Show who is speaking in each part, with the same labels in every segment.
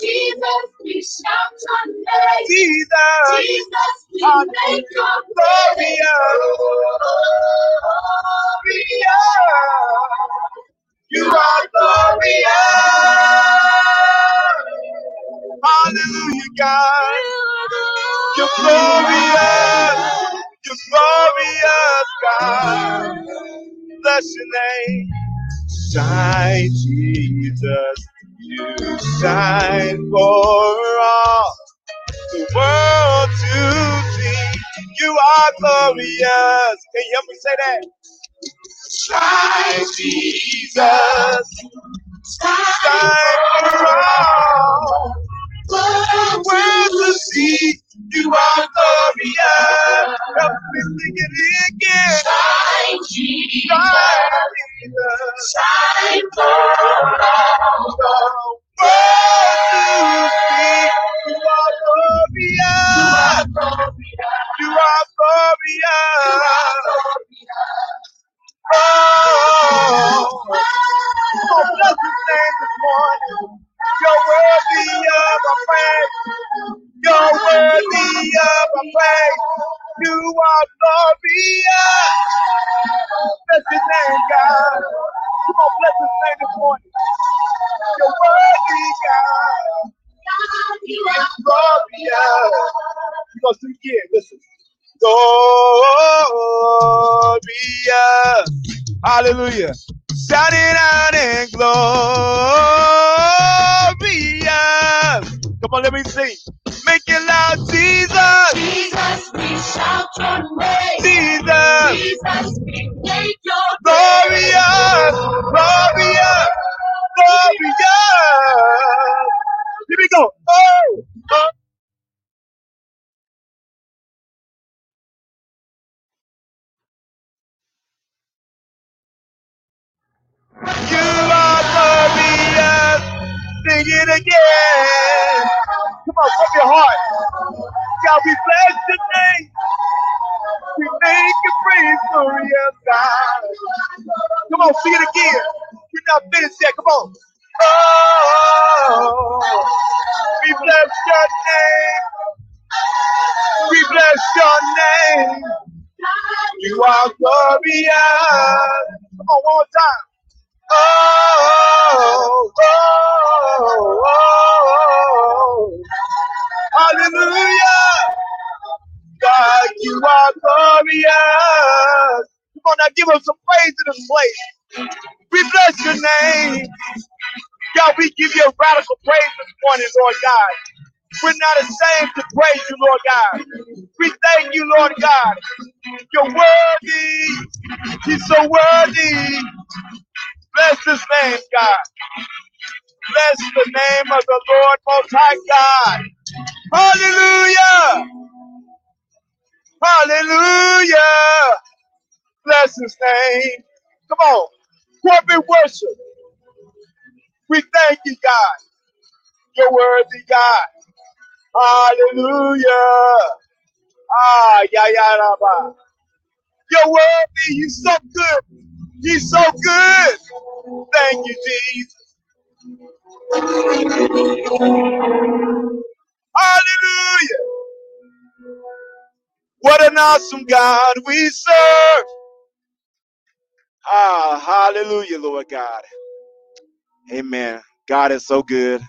Speaker 1: Jesus, we shout your name.
Speaker 2: Jesus,
Speaker 1: Jesus, we
Speaker 2: Hallelujah.
Speaker 1: make your
Speaker 2: glorious. You are glorious. Hallelujah, God. You're glorious. You're glorious, God. Bless your name. Shine, Jesus. You shine for all the world to see. You are glorious. Can you help me say that? Shine, Jesus. Shine for all the world to see. You are glorious. Help me sing it again.
Speaker 1: Jesus.
Speaker 2: Shine,
Speaker 1: for all
Speaker 2: the world. You are glorious. You are glorious. Oh, oh, bless his name this morning. You're worthy of a praise. You're worthy of a praise. You are glorious. Bless his name, God. Come on, bless his name this morning. You're worthy, God. You're glorious. You gonna sing again? Listen. Glorious. Hallelujah. Shout it out and glorious. Come on, let me sing. Make it loud, Jesus.
Speaker 1: Jesus, we shout your name.
Speaker 2: Jesus.
Speaker 1: Jesus, we make your
Speaker 2: Glorious. Glorious. Glorious. Here we go. Oh. oh. You are glorious. Sing it again. Come on, from your heart. God, we bless your name. We make you praise, glorious God. Come on, sing it again. You're not finished yet. Come on. Oh, we bless your name. We bless your name. You are glorious. Come on, one more time. Oh, oh, oh, hallelujah. God, you are glorious. Come on now, give us some praise in this place. We bless your name. God, we give you a radical praise this morning, Lord God. We're not ashamed to praise you, Lord God. We thank you, Lord God. You're worthy. You're so worthy. Bless his name, God. Bless the name of the Lord Most High God. Hallelujah. Hallelujah. Bless his name. Come on. Corporate worship. We thank you, God. You're worthy, God. Hallelujah. Ah, yeah, yeah. You're worthy. You're so good. You're so good. Thank you, Jesus. Hallelujah. What an awesome God we serve. Ah, hallelujah, Lord God. Amen. God is so good.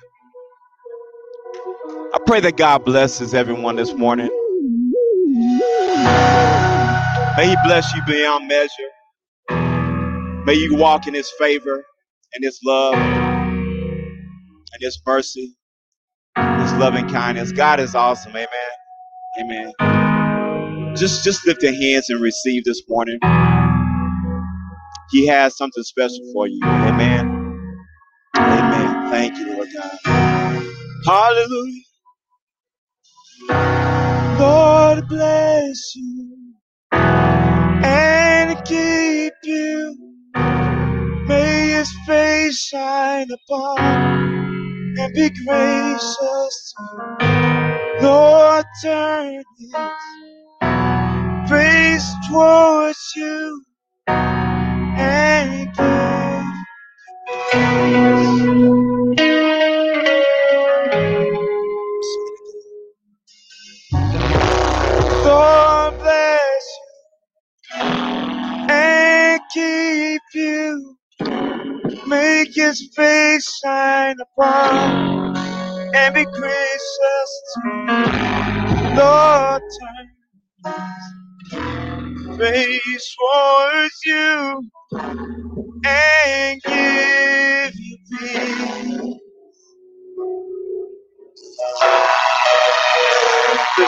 Speaker 2: I pray that God blesses everyone this morning. May He bless you beyond measure. May you walk in His favor and His love and His mercy, His loving kindness. God is awesome. Amen. Amen. Just, just lift your hands and receive this morning. He has something special for you. Amen. Amen. Thank you, Lord God. Hallelujah. Lord bless you his face shine upon and be gracious. Lord turn his face towards you and give peace. Make his face shine upon, and be gracious to you. Lord, turn face towards you and give you peace. You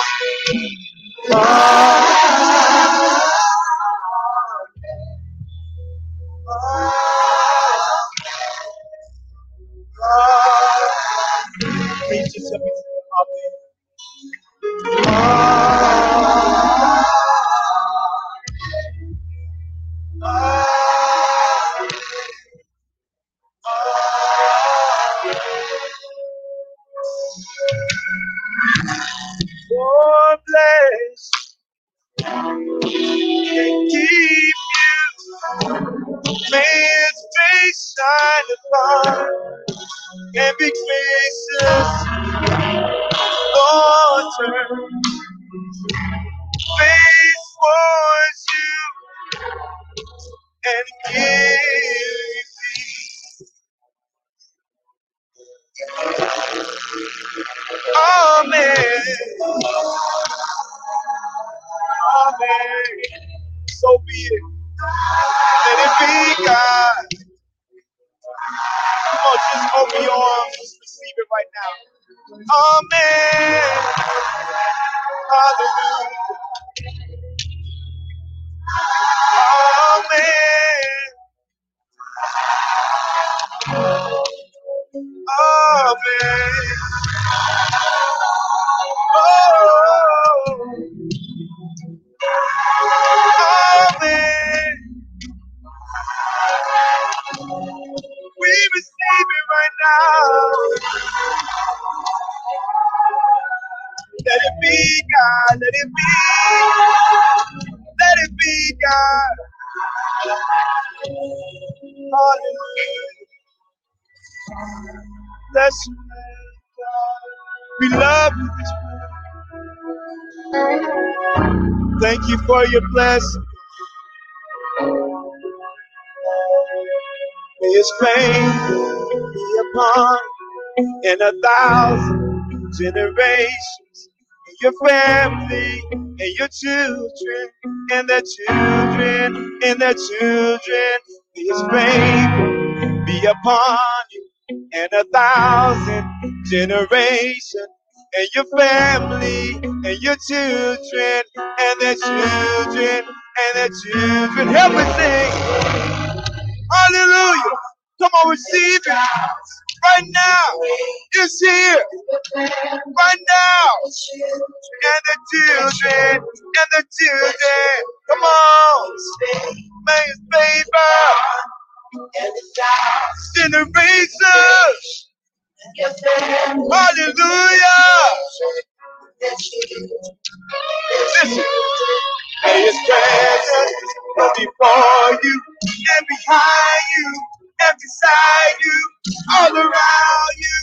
Speaker 2: shine upon and be gracious. Lord, turn face towards you and give peace. Amen. Amen. So be it. Let it be, God. On, just open your arms. Just receive it right now. Amen. Hallelujah. Amen. Amen. We receive it right now. Let it be, God. Let it be. Let it be, God. Hallelujah. Bless name, God. We love you this morning. Thank you for your blessing. His fame be upon in a thousand generations. And your family and your children and their children and their children. His fame be upon you and a thousand generations. And your family and your children and their children and their children. Help me sing. Hallelujah. Come on, receive it right now. It's here right now. And the children and the children. Come on. May his favor generations. Hallelujah. Listen. May his presence go before you and behind you and beside you, all around you,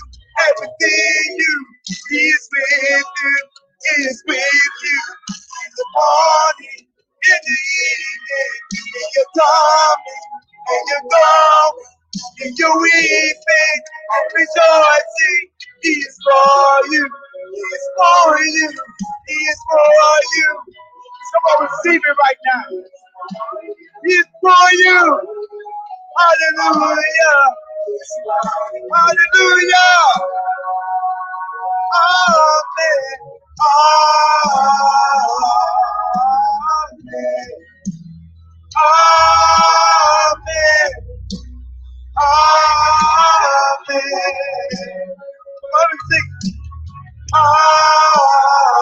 Speaker 2: everything you. He is with you. He is with you in the morning, in the evening, in your coming, in your going, in your weeping and rejoicing. He is for you. He is for you. He is for you. Come on, receive it right now. Is for you. Hallelujah. Hallelujah. Amen. Amen. Amen. Amen. Sing. Amen.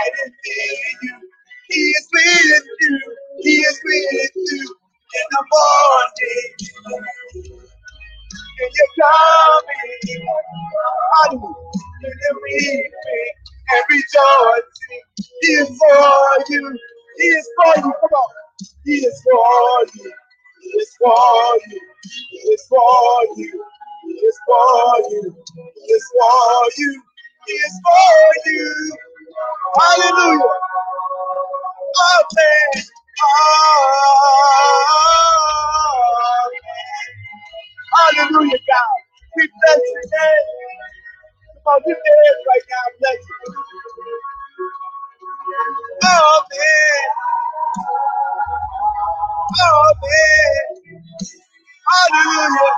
Speaker 2: and in you. He is with you. He is with you in the morning. And you're coming. Hallelujah. In the evening and rejoicing. He is for you. He is for you. Come on. He is for you. He is for you. He is for you. He is for you. He is for you. He is for you. Hallelujah. All things. Hallelujah, God. We bless your name. Come on, give me hands right now. Bless you. All things. Hallelujah.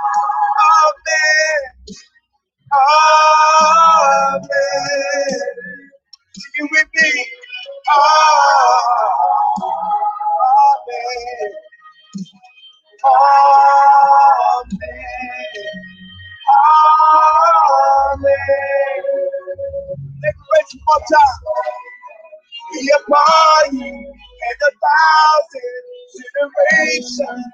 Speaker 2: All things it with me. Amen. Amen. Amen. Declaration one time. Be upon you and a thousand generations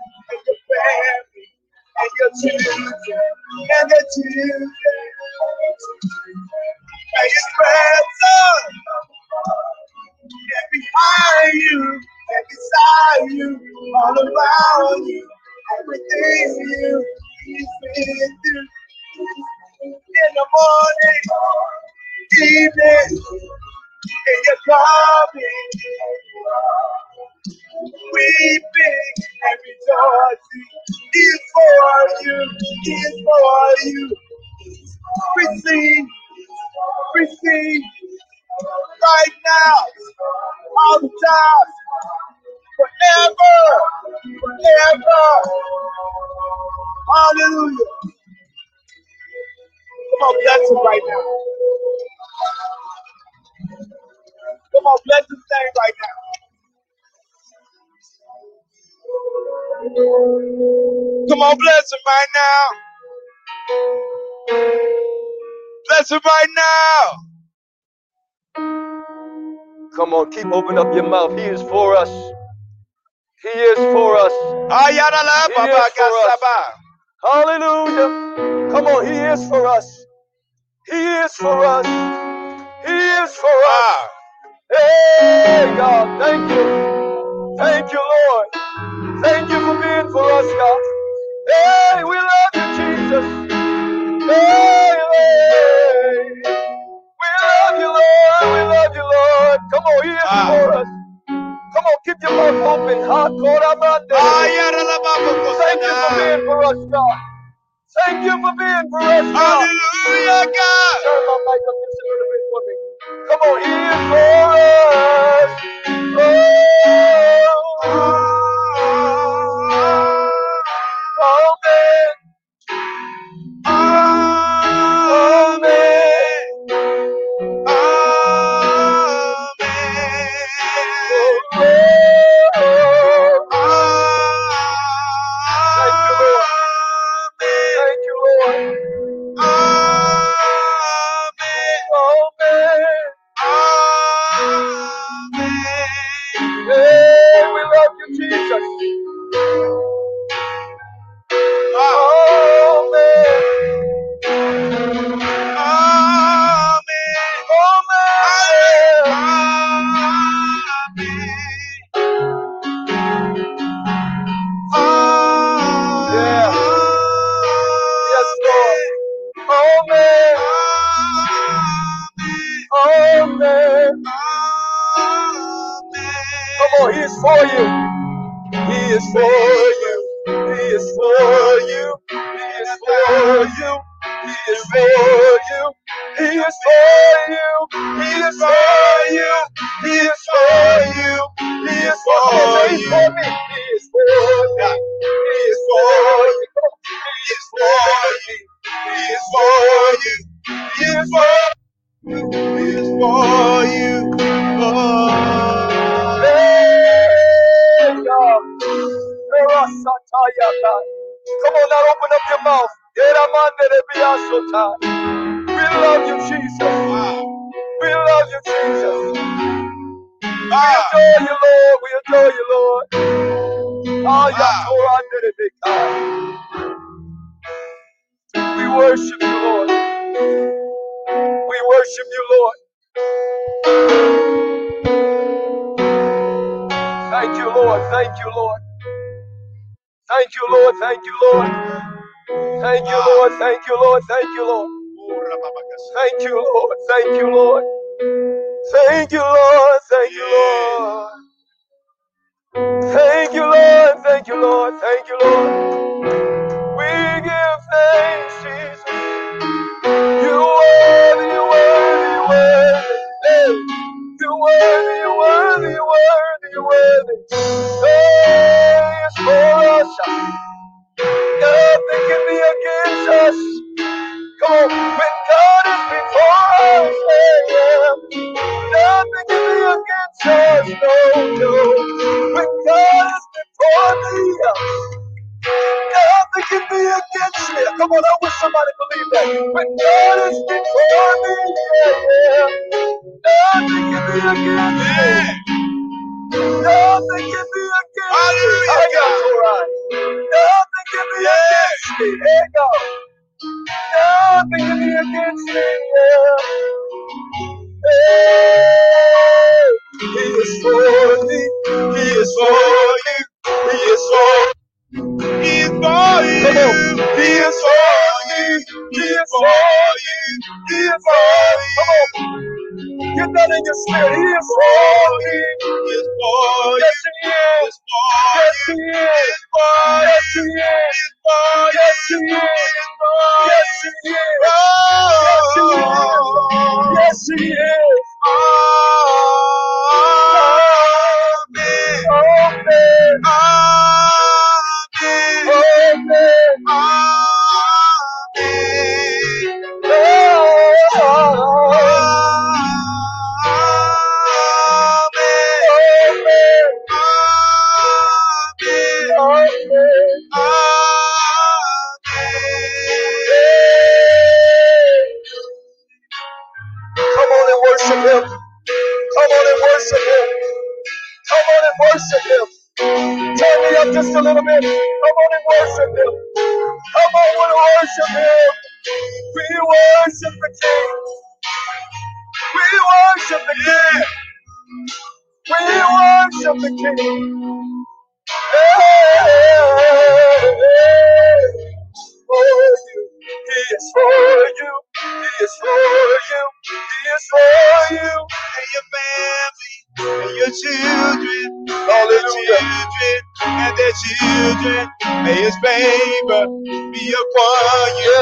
Speaker 2: on,
Speaker 3: keep open up your mouth. He is for us. He is for us. He
Speaker 2: Baba
Speaker 3: is for us. Hallelujah. Come on, He is for us. He is for us. He is for us.
Speaker 2: Ah,
Speaker 3: Hey, God, thank you. Thank you, Lord. Thank you for being for us, God. Hey, we love you, Jesus. Hey, hey. We love you, Lord. Come on, He is
Speaker 2: Ah.
Speaker 3: for us. Come on, keep your mouth open. Ha, korabande.
Speaker 2: Ayadala Baba
Speaker 3: Thank you for being for us, God. Thank you for being for us, God.
Speaker 2: Hallelujah, God.
Speaker 3: Turn my mic up just a little bit for me. Come on, He is for us. Oh, Come on now, open up your mouth. We love you, Jesus. We love you, Jesus. We adore you, Lord. We adore you, Lord. Ah, Nerebekah. We worship you, Lord. We worship you, Lord. Thank you, Lord. Thank you, Lord. Thank you, Lord. Thank you, Lord. Thank you, Lord. Thank you, Lord. Thank you, Lord. Thank you, Lord. Thank you, Lord. Thank you, Lord. Thank you, Lord. Thank you, Lord. Thank you, Lord. Thank you, Lord. We give thanks, Jesus. You worthy, you worthy, you worthy. Hey. You worthy, you worthy, you worthy, you worthy. It's for us. Nothing can be against us. Come on, when God is before us, yeah, yeah. nothing can be against us. No, no. When God is before me, nothing can be against me. Come on, I wish somebody believed that. When God is before me, yeah, yeah. nothing can be against me. Nothing can be against me.
Speaker 2: Hallelujah,
Speaker 3: got
Speaker 2: God.
Speaker 3: Nothing can be
Speaker 2: Yeah.
Speaker 3: against me. There you go. Nothing can be against me. Yeah. Hey, he is for me. He is for you. He is for
Speaker 2: He's for
Speaker 3: Come on.
Speaker 2: you.
Speaker 3: He is for me. He is for you. He is for Come on. Get that in your spirit. He is for me.
Speaker 2: He's for you.
Speaker 3: Yes, he is. Yes, he is. Yes, he is.
Speaker 2: He's for you.
Speaker 3: Yes, he is. Yes, he is.
Speaker 2: Oh.
Speaker 3: Yes, he is.
Speaker 2: Amen.
Speaker 3: Amen.
Speaker 2: Amen.
Speaker 3: Just a little bit. Come on and worship him. Come on and worship him. We worship the King. We worship the King. We worship the King. Hey, for you. He is for you. He is for you. He is for you.
Speaker 2: And your family, and your children, all
Speaker 3: the
Speaker 2: children, and their children. May his favor be upon you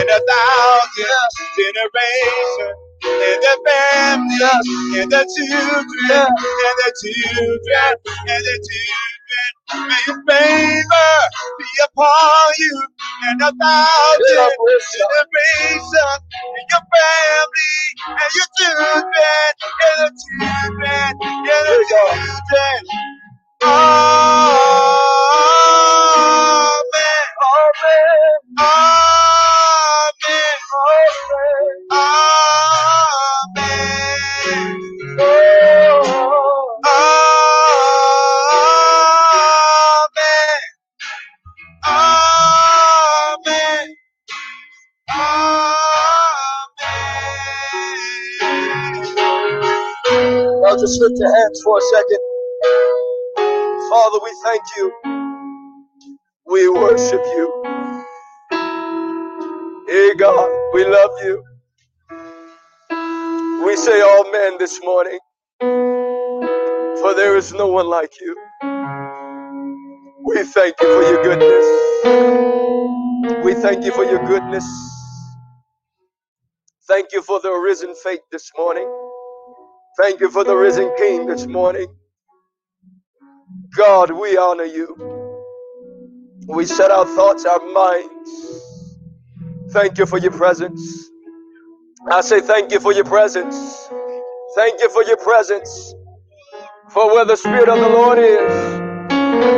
Speaker 2: in a thousand generations. And their family,
Speaker 3: Yes.
Speaker 2: and their children, and their children, and their children. May his favor be upon you and a thousand generations in your family and your children and the children and the children. Amen.
Speaker 3: Amen.
Speaker 2: Amen.
Speaker 3: Just lift your hands for a second. Father, we thank you. We worship you. Hey God, we love you. We say amen this morning. For there is no one like you. We thank you for your goodness. We thank you for your goodness. Thank you for the risen faith this morning. Thank you for the risen King this morning. God, we honor you. We set our thoughts, our minds. Thank you for your presence. I say thank you for your presence. Thank you for your presence. For where the Spirit of the Lord is.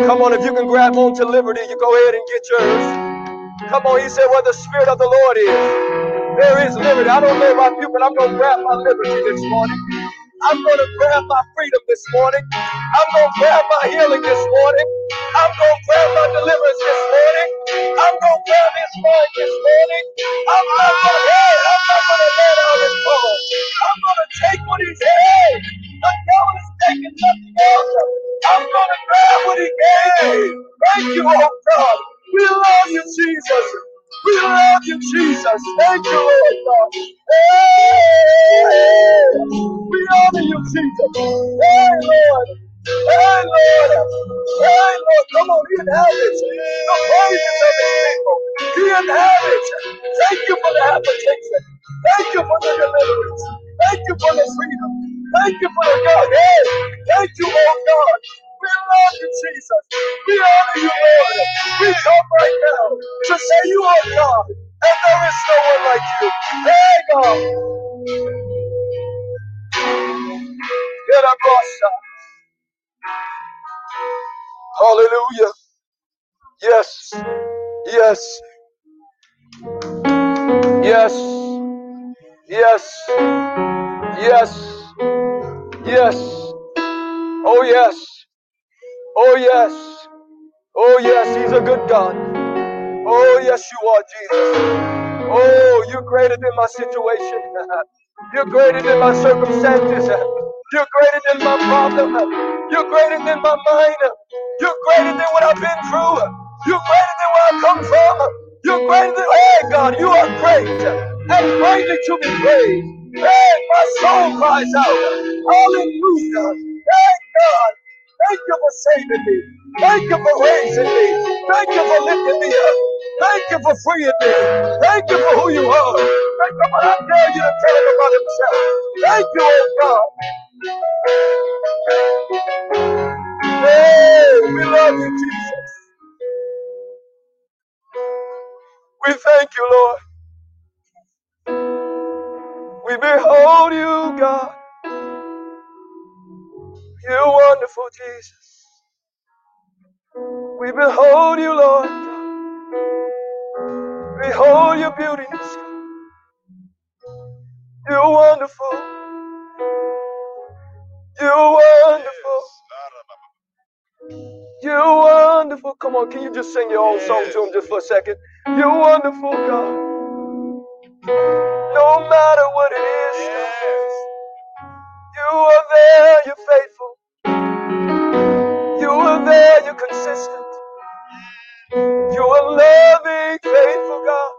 Speaker 3: Come on, if you can grab on to liberty, you go ahead and get yours. Come on, he said, where the Spirit of the Lord is, there is liberty. I don't know about you, but I'm going to grab my liberty this morning. I'm going to grab my freedom this morning. I'm going to grab my healing this morning. I'm going to grab my deliverance this morning. I'm going to grab his word this morning. I'm not going to, I'm not going to let out his phone. I'm going to take what he said. The devil is taking nothing else. I'm going to grab what he gave. Thank you, oh God. We love you, Jesus. We love you, Jesus. Thank you, Lord. Hey, we honor you, Jesus. Hey, Lord. Hey, Lord. Hey, Lord. Come on, he inhabits the praises of his people. He inhabits. Thank you for the habitation. Thank you for the deliverance. Thank you for the freedom. Thank you for the God. Hey, thank you, oh God. We love you, Jesus. We honor you, Lord. We come right now to say you are God, and there is no one like you. Hey, God. Get up. Hallelujah. Yes. Yes. Yes. Yes. Yes. Yes. Oh, yes. Oh, yes. Oh, yes. He's a good God. Oh, yes, you are, Jesus. Oh, you're greater than my situation. You're greater than my circumstances. You're greater than my problem. You're greater than my mind. You're greater than what I've been through. You're greater than where I come from. You're greater than, hey, God, you are great and greatly to be praised. Hey, my soul cries out. Hallelujah. Hey, God. Thank you for saving me. Thank you for raising me. Thank you for lifting me up. Thank you for freeing me. Thank you for who you are. Thank you for I dare you to tell him about himself. Thank you, oh God. Hey, we love you, Jesus. We thank you, Lord. We behold you, God. You're wonderful, Jesus. We behold you, Lord. Behold your beauty. You're wonderful. You're wonderful. You're wonderful. Come on, can you just sing your own song to him just for a second? You're wonderful, God. No matter what it is, you are there, you're faithful. You are there, you're consistent. You are loving, faithful God.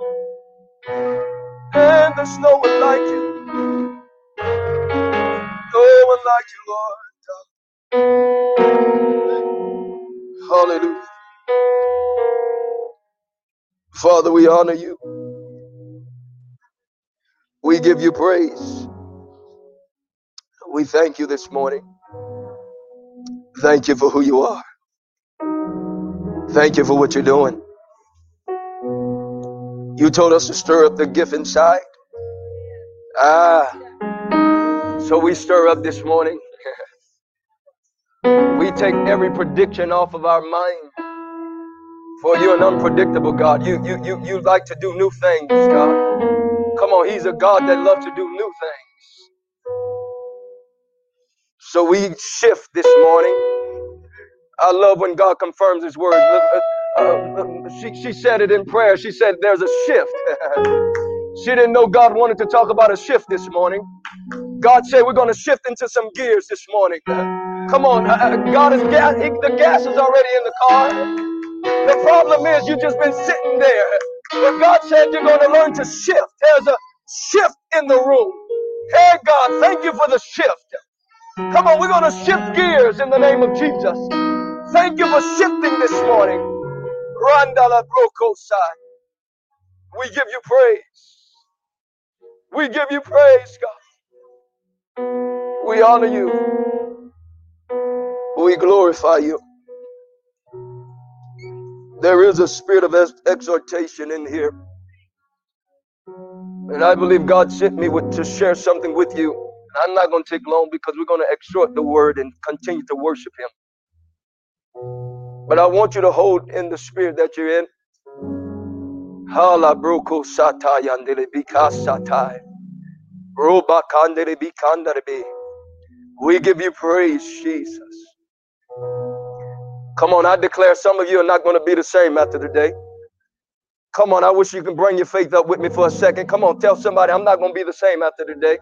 Speaker 3: And there's no one like you. No one like you, Lord. God. Hallelujah. Father, we honor you. We give you praise. We thank you this morning. Thank you for who you are. Thank you for what you're doing. You told us to stir up the gift inside. Ah, so we stir up this morning. we take every prediction off of our mind. For you're an unpredictable God. You you you you like to do new things, God. Come on, He's a God that loves to do new things. So we shift this morning. I love when God confirms His word. Uh, uh, she, she said it in prayer. She said, There's a shift. she didn't know God wanted to talk about a shift this morning. God said, We're going to shift into some gears this morning. Come on. uh, uh, God is gas. The gas is already in the car. The problem is you've just been sitting there. But God said you're going to learn to shift. There's a shift in the room. Hey, God, thank you for the shift. Come on, we're going to shift gears in the name of Jesus. Thank you for shifting this morning. Randala Brokosai. We give you praise. We give you praise, God. We honor you. We glorify you. There is a spirit of ex- exhortation in here. And I believe God sent me with, to share something with you. I'm not going to take long because we're going to exhort the word and continue to worship Him. But I want you to hold in the spirit that you're in. Hala broko satai andele bika satai. Kandele bikandarebe. We give you praise, Jesus. Come on, I declare some of you are not going to be the same after today. Come on, I wish you can bring your faith up with me for a second. Come on, tell somebody I'm not going to be the same after today.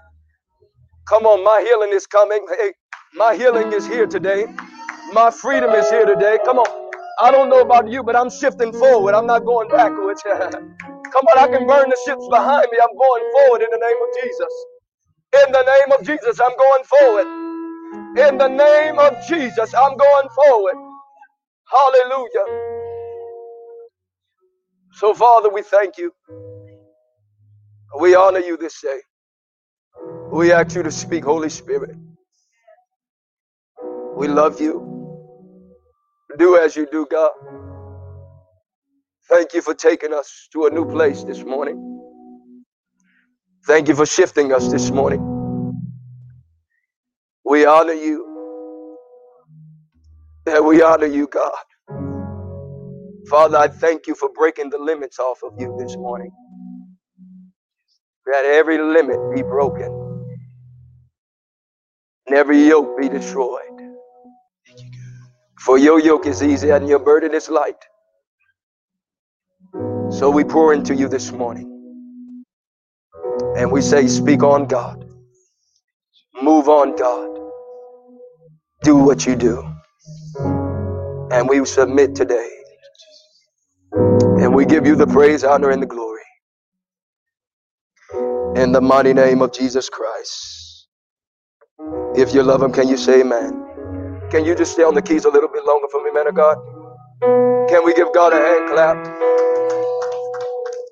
Speaker 3: Come on, my healing is coming. Hey, my healing is here today. My freedom is here today. Come on. I don't know about you, but I'm shifting forward. I'm not going backwards. Come on, I can burn the ships behind me. I'm going forward in the name of Jesus. In the name of Jesus, I'm going forward. In the name of Jesus, I'm going forward. Hallelujah. So, Father, we thank you. We honor you this day. We ask you to speak, Holy Spirit. We love you. Do as you do, God. Thank you for taking us to a new place this morning. Thank you for shifting us this morning. We honor you. And we honor you, God. Father, I thank you for breaking the limits off of you this morning. That every limit be broken and every yoke be destroyed. For your yoke is easy and your burden is light. So we pour into you this morning. And we say, Speak on, God. Move on, God. Do what you do. And we submit today. And we give you the praise, honor, and the glory. In the mighty name of Jesus Christ. If you love him, can you say amen? Can you just stay on the keys a little bit longer for me, man of God? Can we give God a hand clap?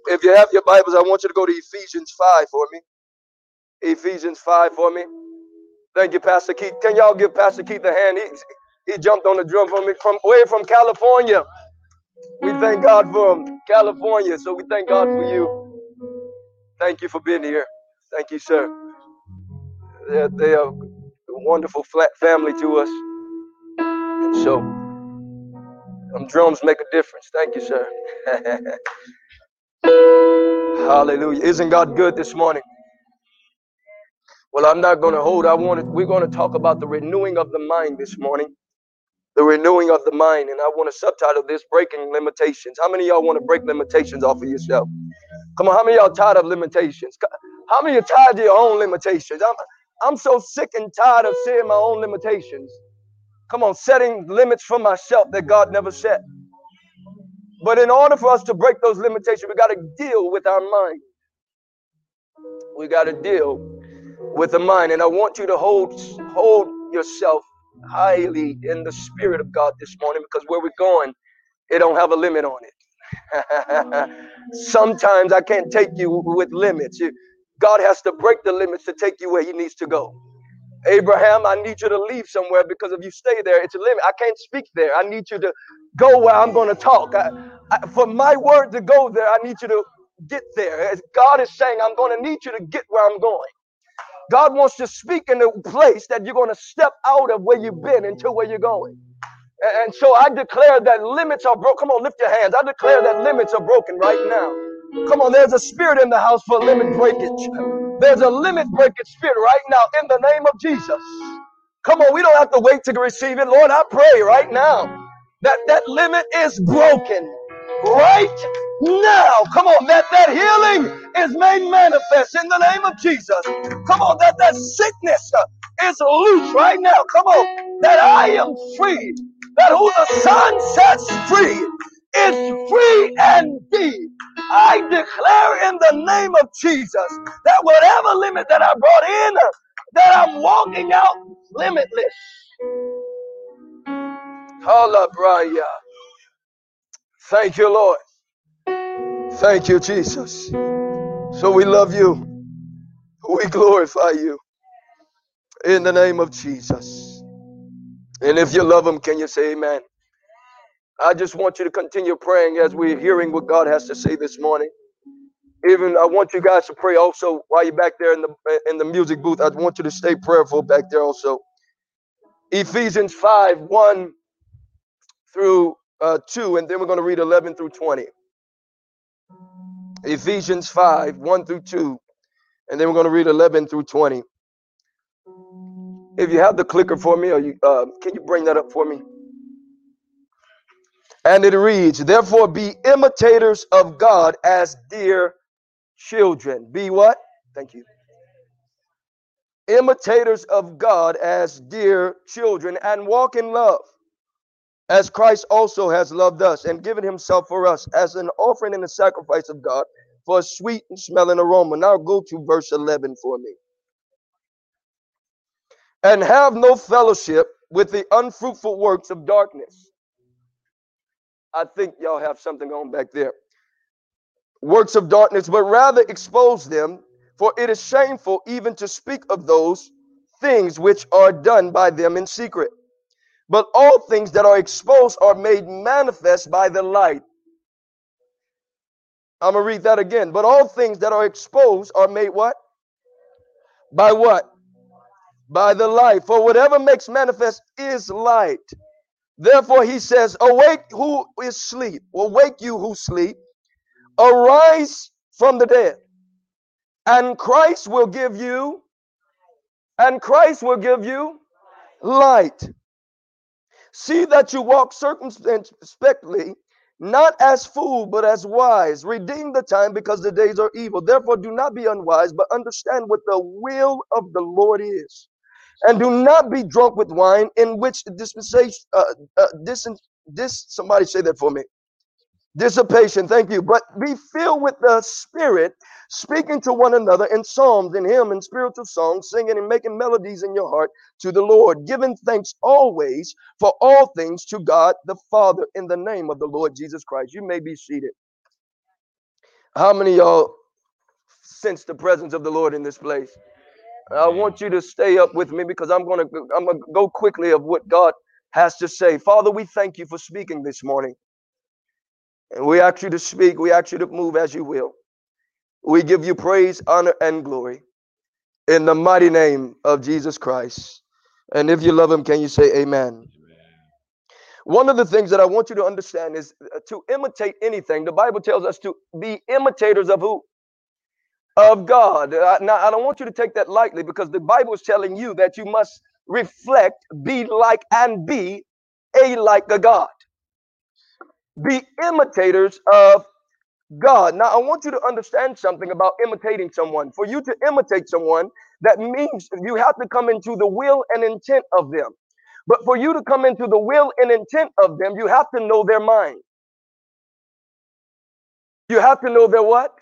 Speaker 3: If you have your Bibles, I want you to go to Ephesians 5 for me. Ephesians 5 for me. Thank you, Pastor Keith. Can y'all give Pastor Keith a hand? He, he jumped on the drum for me from way from California. We thank God for him, California. So we thank God for you. Thank you for being here. Thank you, sir. They are a wonderful flat family to us. And so, them drums make a difference. Thank you, sir. Hallelujah. Isn't God good this morning? Well, I'm not going to hold. I wanted. We're going to talk about the renewing of the mind this morning. The renewing of the mind, and I want to subtitle this "Breaking Limitations." How many y'all want to break limitations off of yourself? Come on, how many y'all tired of limitations? How many are tired of your own limitations? I'm, I'm so sick and tired of seeing my own limitations. Come on, setting limits for myself that God never set. But in order for us to break those limitations, we got to deal with our mind. We got to deal with the mind. And I want you to hold hold yourself highly in the spirit of God this morning because where we're going, it don't have a limit on it. Sometimes I can't take you with limits. God has to break the limits to take you where He needs to go. Abraham, I need you to leave somewhere because if you stay there, it's a limit. I can't speak there. I need you to go where I'm going to talk. I, I, for my word to go there, I need you to get there. As God is saying, I'm going to need you to get where I'm going. God wants to speak in a place that you're going to step out of where you've been into where you're going. And so I declare that limits are broken. Come on, lift your hands. I declare that limits are broken right now. Come on, there's a spirit in the house for limit breakage. There's a limit breakage spirit right now in the name of Jesus. Come on, we don't have to wait to receive it. Lord, I pray right now that that limit is broken right now. Come on, that that healing is made manifest in the name of Jesus. Come on, that that sickness uh, is loose right now. Come on, that I am free. That who the Son sets free is free indeed. I declare in the name of Jesus that whatever limit that I brought in, that I'm walking out limitless. Hallelujah. Thank you, Lord. Thank you, Jesus. So we love you. We glorify you. In the name of Jesus. And if you love him, can you say amen? I just want you to continue praying as we're hearing what God has to say this morning. Even I want you guys to pray also while you're back there in the in the music booth. I want you to stay prayerful back there also. Ephesians 5 1 through uh, 2, and then we're going to read 11 through 20. Ephesians 5 1 through 2, and then we're going to read 11 through 20. If you have the clicker for me, or you uh, can you bring that up for me? And it reads, Therefore be imitators of God as dear children. Be what? Thank you. Imitators of God as dear children and walk in love, as Christ also has loved us and given himself for us as an offering and a sacrifice of God for a sweet and smelling aroma. Now go to verse 11 for me. And have no fellowship with the unfruitful works of darkness. I think y'all have something on back there. Works of darkness, but rather expose them, for it is shameful even to speak of those things which are done by them in secret. But all things that are exposed are made manifest by the light. I'm going to read that again. But all things that are exposed are made what? By what? By the light. For whatever makes manifest is light. Therefore, he says, Awake who is sleep. Awake you who sleep. Arise from the dead. And Christ will give you, and Christ will give you light. See that you walk circumspectly not as fool, but as wise. Redeem the time because the days are evil. Therefore, do not be unwise, but understand what the will of the Lord is. And do not be drunk with wine, in which dispensation, uh, uh, dis, dis, somebody say that for me. Dissipation, thank you. But be filled with the Spirit, speaking to one another in psalms and hymns and spiritual songs, singing and making melodies in your heart to the Lord, giving thanks always for all things to God the Father in the name of the Lord Jesus Christ. You may be seated. How many y'all sense the presence of the Lord in this place? I want you to stay up with me because I'm going to I'm going to go quickly of what God has to say. Father, we thank you for speaking this morning. And we ask you to speak, we ask you to move as you will. We give you praise, honor, and glory in the mighty name of Jesus Christ. And if you love him, can you say amen? One of the things that I want you to understand is uh, to imitate anything. The Bible tells us to be imitators of who? Of God. Now, I don't want you to take that lightly because the Bible is telling you that you must reflect, be like, and be a like a God. Be imitators of God. Now, I want you to understand something about imitating someone. For you to imitate someone, that means you have to come into the will and intent of them. But for you to come into the will and intent of them, you have to know their mind. You have to know their what?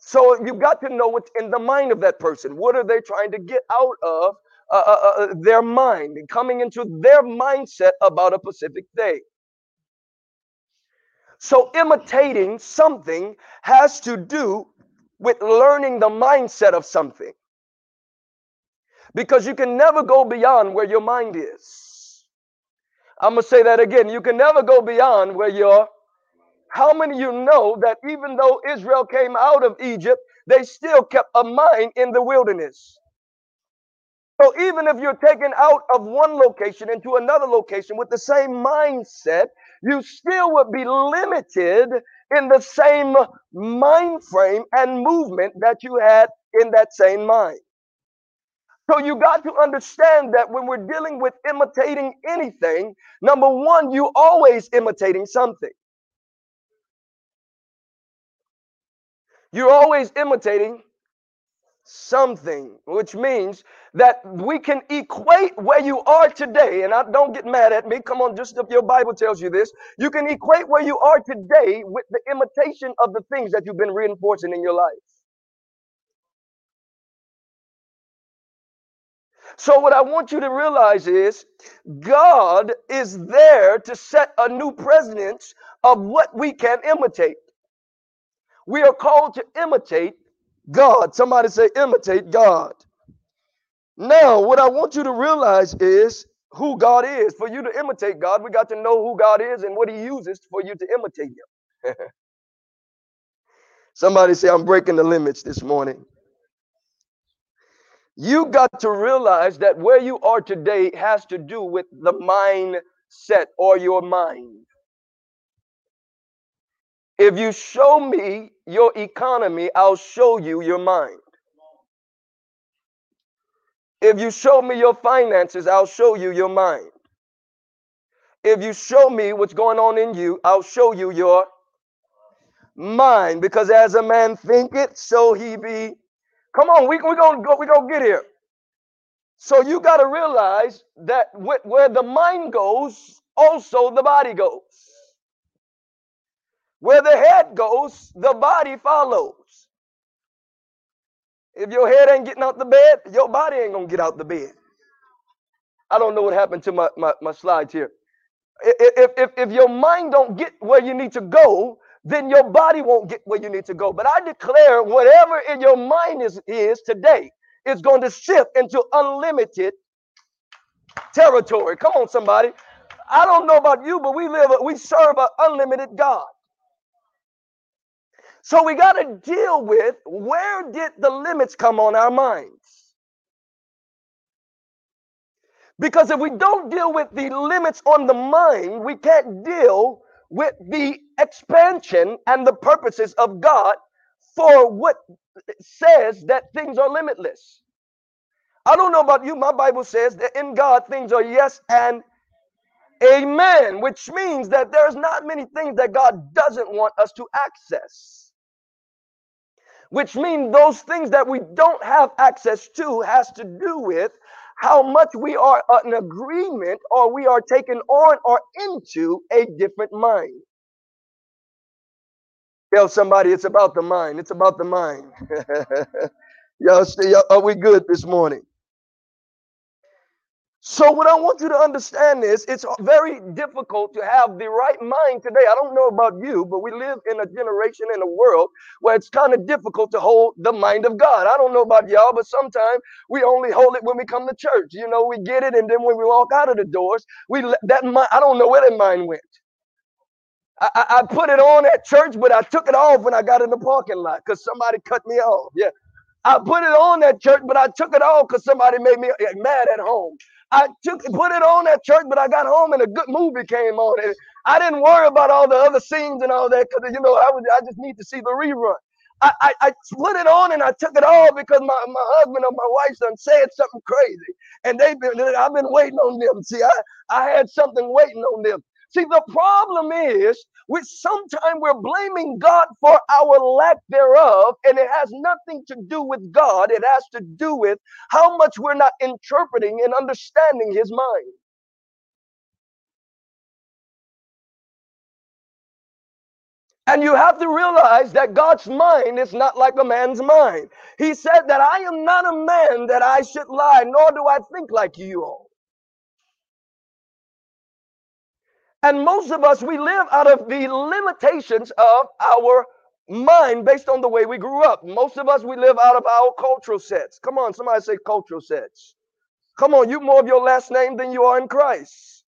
Speaker 3: So you've got to know what's in the mind of that person. What are they trying to get out of uh, uh, uh, uh their mind, coming into their mindset about a specific thing? So, imitating something has to do with learning the mindset of something. Because you can never go beyond where your mind is. I'm going to say that again. You can never go beyond where your. How many you know that even though Israel came out of Egypt, they still kept a mind in the wilderness? So even if you're taken out of one location into another location with the same mindset, you still would be limited in the same mind frame and movement that you had in that same mind. So you got to understand that when we're dealing with imitating anything, number one, you always imitating something. You're always imitating something, which means that we can equate where you are today. And I don't get mad at me. Come on, just if your Bible tells you this, you can equate where you are today with the imitation of the things that you've been reinforcing in your life. So, what I want you to realize is God is there to set a new precedence of what we can imitate. We are called to imitate God. Somebody say, imitate God. Now, what I want you to realize is who God is. For you to imitate God, we got to know who God is and what He uses for you to imitate Him. Somebody say, I'm breaking the limits this morning. You got to realize that where you are today has to do with the mindset or your mind. If you show me your economy, I'll show you your mind. If you show me your finances, I'll show you your mind. If you show me what's going on in you, I'll show you your mind. Because as a man thinketh, so he be. Come on, we we gonna go, we gonna get here. So you got to realize that wh- where the mind goes, also the body goes. Where the head goes, the body follows. If your head ain't getting out the bed, your body ain't gonna get out the bed. I don't know what happened to my, my, my slides here. If, if, if your mind don't get where you need to go, then your body won't get where you need to go. But I declare whatever in your mind is, is today is going to shift into unlimited territory. Come on, somebody. I don't know about you, but we live, we serve an unlimited God. So we got to deal with where did the limits come on our minds? Because if we don't deal with the limits on the mind, we can't deal with the expansion and the purposes of God for what says that things are limitless. I don't know about you, my Bible says that in God things are yes and amen, which means that there's not many things that God doesn't want us to access. Which means those things that we don't have access to has to do with how much we are in agreement or we are taken on or into a different mind. Tell somebody it's about the mind. It's about the mind. y'all, stay, are we good this morning? So, what I want you to understand is it's very difficult to have the right mind today. I don't know about you, but we live in a generation, in a world where it's kind of difficult to hold the mind of God. I don't know about y'all, but sometimes we only hold it when we come to church. You know, we get it, and then when we walk out of the doors, we that mind, I don't know where that mind went. I, I, I put it on at church, but I took it off when I got in the parking lot because somebody cut me off. Yeah. I put it on at church, but I took it off because somebody made me eh, mad at home. I took put it on at church, but I got home and a good movie came on. And I didn't worry about all the other scenes and all that because you know I was I just need to see the rerun. I, I, I put it on and I took it off because my, my husband or my wife done said something crazy. And they've been I've been waiting on them. See, I, I had something waiting on them. See, the problem is we sometimes we're blaming God for our lack thereof, and it has nothing to do with God. It has to do with how much we're not interpreting and understanding His mind. And you have to realize that God's mind is not like a man's mind. He said that I am not a man that I should lie, nor do I think like you all. And most of us, we live out of the limitations of our mind based on the way we grew up. Most of us, we live out of our cultural sets. Come on, somebody say cultural sets. Come on, you more of your last name than you are in Christ.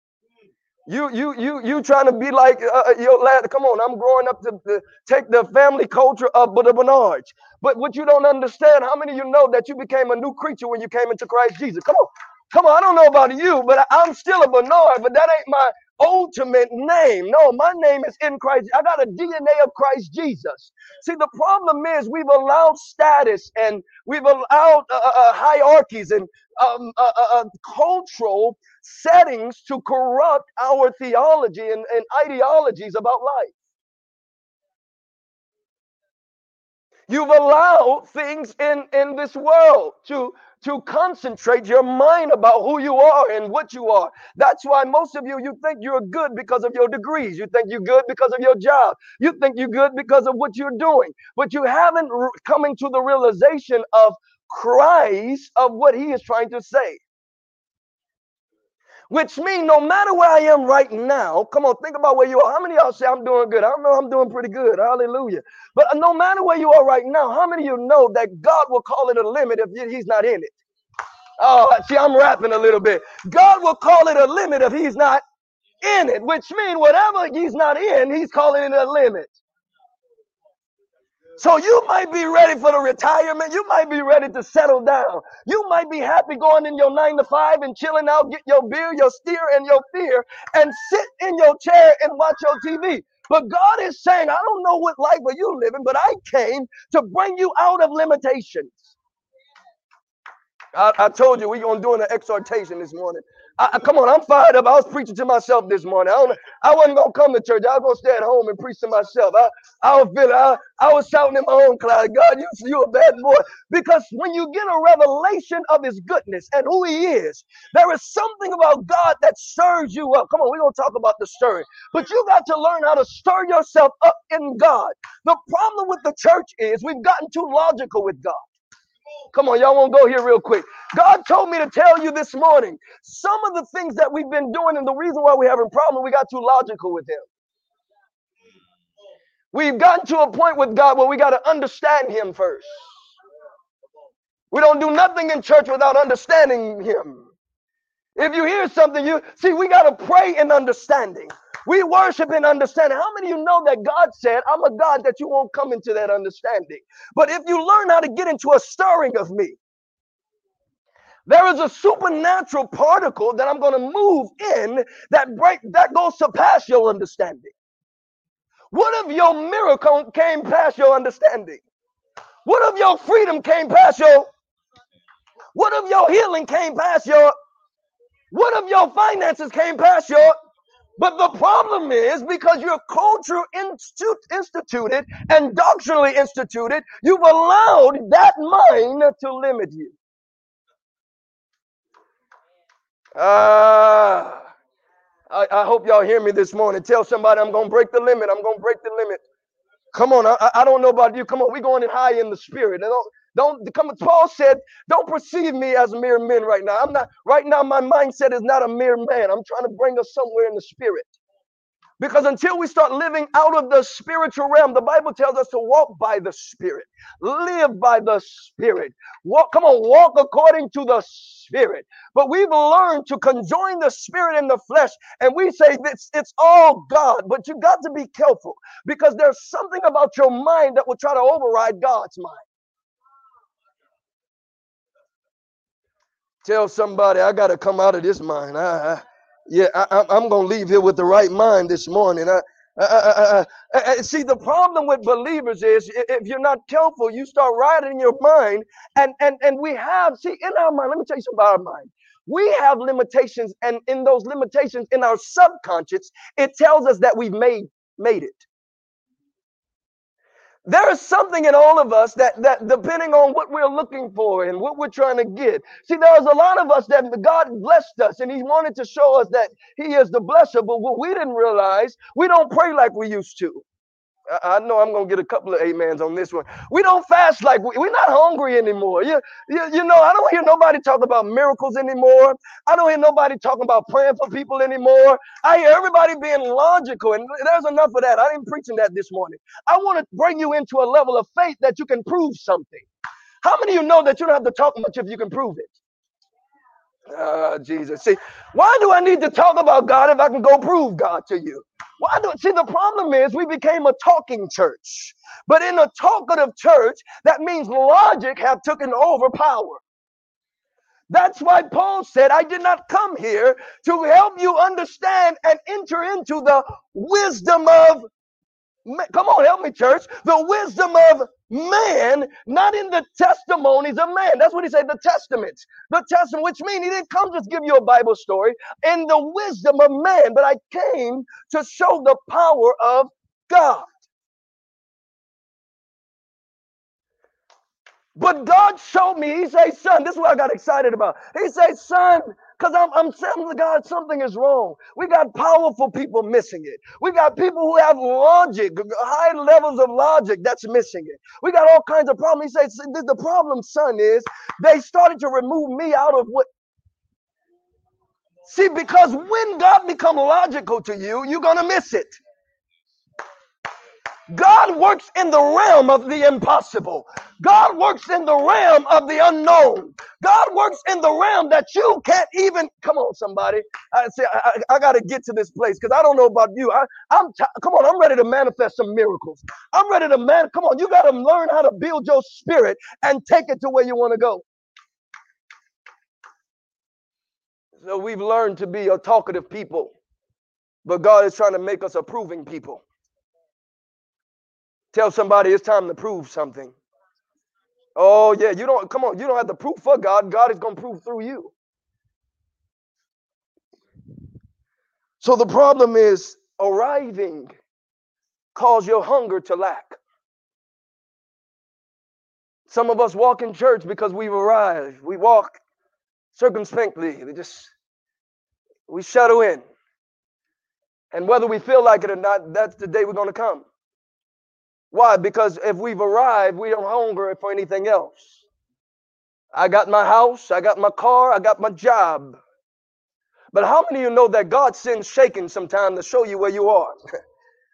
Speaker 3: You, you, you, you trying to be like uh, uh your last. Come on, I'm growing up to, to take the family culture of the Bernards. But what you don't understand, how many of you know that you became a new creature when you came into Christ Jesus? Come on, come on. I don't know about you, but I'm still a Bernard, but that ain't my ultimate name. No, my name is in Christ. I got a DNA of Christ Jesus. See, the problem is we've allowed status and we've allowed uh, uh, uh hierarchies and um, uh, uh, uh, cultural settings to corrupt our theology and, and ideologies about life. You've allowed things in, in this world to to concentrate your mind about who you are and what you are. That's why most of you, you think you're good because of your degrees. You think you're good because of your job. You think you're good because of what you're doing. But you haven't re- coming to the realization of Christ, of what he is trying to say. Which means no matter where I am right now, come on, think about where you are. How many y'all say I'm doing good? I don't know I'm doing pretty good. Hallelujah. But no matter where you are right now, how many of you know that God will call it a limit if he's not in it? Oh, see, I'm rapping a little bit. God will call it a limit if he's not in it, which means whatever he's not in, he's calling it a limit. So you might be ready for the retirement. You might be ready to settle down. You might be happy going in your nine to five and chilling out, get your beer, your steer, and your fear, and sit in your chair and watch your TV. But God is saying, I don't know what life are you living, but I came to bring you out of limitations. I, I told you we're gonna do an exhortation this morning. I, come on, I'm fired up. I was preaching to myself this morning. I, I wasn't gonna come to church. I was gonna stay at home and preach to myself. I, I was feeling, I, I was shouting in my own cloud, God, you, you a bad boy. Because when you get a revelation of his goodness and who he is, there is something about God that stirs you up. Come on, we're gonna talk about the stirring. But you got to learn how to stir yourself up in God. The problem with the church is we've gotten too logical with God. Come on, y'all won't go here real quick. God told me to tell you this morning some of the things that we've been doing, and the reason why we're having problems, we got too logical with Him. We've gotten to a point with God where we got to understand Him first. We don't do nothing in church without understanding Him. If you hear something, you see, we got to pray in understanding. We worship in understanding. How many of you know that God said, I'm a God that you won't come into that understanding? But if you learn how to get into a stirring of me, there is a supernatural particle that I'm going to move in that break that goes to pass your understanding. What if your miracle came past your understanding? What if your freedom came past your what if your healing came past your what if your finances came past your but the problem is because you're culture institute, instituted and doctrinally instituted, you've allowed that mind to limit you. Ah. I, I hope y'all hear me this morning. Tell somebody I'm going to break the limit. I'm going to break the limit. Come on. I, I don't know about you. Come on. We're going in high in the spirit. Don't come. Paul said, don't perceive me as a mere man right now. I'm not, right now, my mindset is not a mere man. I'm trying to bring us somewhere in the spirit. Because until we start living out of the spiritual realm, the Bible tells us to walk by the Spirit, live by the Spirit. Walk, come on, walk according to the Spirit. But we've learned to conjoin the Spirit and the flesh, and we say it's, it's all God. But you got to be careful because there's something about your mind that will try to override God's mind. Tell somebody, I got to come out of this mind. I, I, yeah, I, am going to leave here with the right mind this morning. I, I, I, see, the problem with believers is if you're not careful, you start riding your mind, and and and we have see in our mind. Let me tell you something about our mind. We have limitations, and in those limitations, in our subconscious, it tells us that we've made made it. There is something in all of us that, that depending on what we're looking for and what we're trying to get. See, there's a lot of us that God blessed us and He wanted to show us that He is the blesser, but what we didn't realize, we don't pray like we used to. I, know I'm gonna get a couple of amens on this one. We don't fast like we, we're not hungry anymore. You, you, you know, I don't hear nobody talk about miracles anymore. I don't hear nobody talking about praying for people anymore. I hear everybody being logical, and there's enough of that. I ain't preaching that this morning. I want to bring you into a level of faith that you can prove something. How many of you know that you don't have to talk much if you can prove it? Uh, Jesus. See, why do I need to talk about God if I can go prove God to you? Why do see the problem is we became a talking church. But in a talkative church, that means logic have taken over power. That's why Paul said, I did not come here to help you understand and enter into the wisdom of Come on, help me, church. The wisdom of man, not in the testimonies of man. That's what he said, the testaments. The testament, which means he didn't come just give you a Bible story in the wisdom of man, but I came to show the power of God. But God showed me, he said, son, this is what I got excited about. He said, son, because I'm, I'm to God, something is wrong. We got powerful people missing it. We got people who have logic, high levels of logic that's missing it. We got all kinds of problems. He says, the problem, son, is they started to remove me out of what. See, because when God become logical to you, you're to miss it. God works in the realm of the impossible. God works in the realm of the unknown. God works in the realm that you can't even. Come on, somebody. I say I, I, I got to get to this place because I don't know about you. I, am t- come on. I'm ready to manifest some miracles. I'm ready to man. Come on, you got to learn how to build your spirit and take it to where you want to go. So we've learned to be a talkative people, but God is trying to make us approving people. Tell somebody it's time to prove something. Oh, yeah, you don't, come on, you don't have to prove for God. God is going to prove through you. So the problem is arriving cause your hunger to lack. Some of us walk in church because we've arrived. We walk circumspectly. We just we shadow in. And whether we feel like it or not, that's the day we're to come. Why? Because if we've arrived, we don't hunger for anything else. I got my house, I got my car, I got my job. But how many of you know that God sends shaking sometime to show you where you are?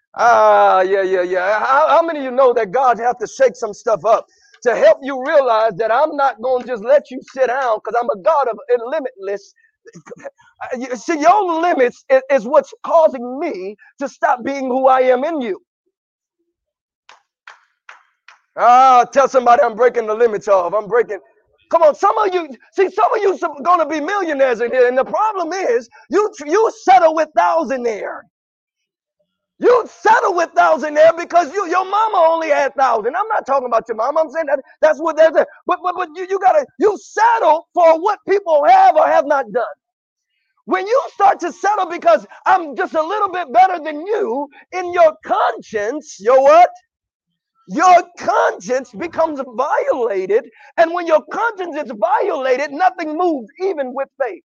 Speaker 3: ah, yeah, yeah, yeah. How, how many of you know that God has to shake some stuff up to help you realize that I'm not going to just let you sit down because I'm a God of limitless. See, your limits is what's causing me to stop being who I am in you. Ah, tell somebody I'm breaking the limits of. I'm breaking. Come on, some of you see, some of you are going to be millionaires in here, and the problem is you you settle with thousandaire. You settle with thousandaire because you your mama only had thousand. I'm not talking about your mama. I'm saying that that's what they're saying. But but but you, you gotta you settle for what people have or have not done. When you start to settle because I'm just a little bit better than you in your conscience, your what? Your conscience becomes violated. And when your conscience is violated, nothing moves, even with faith.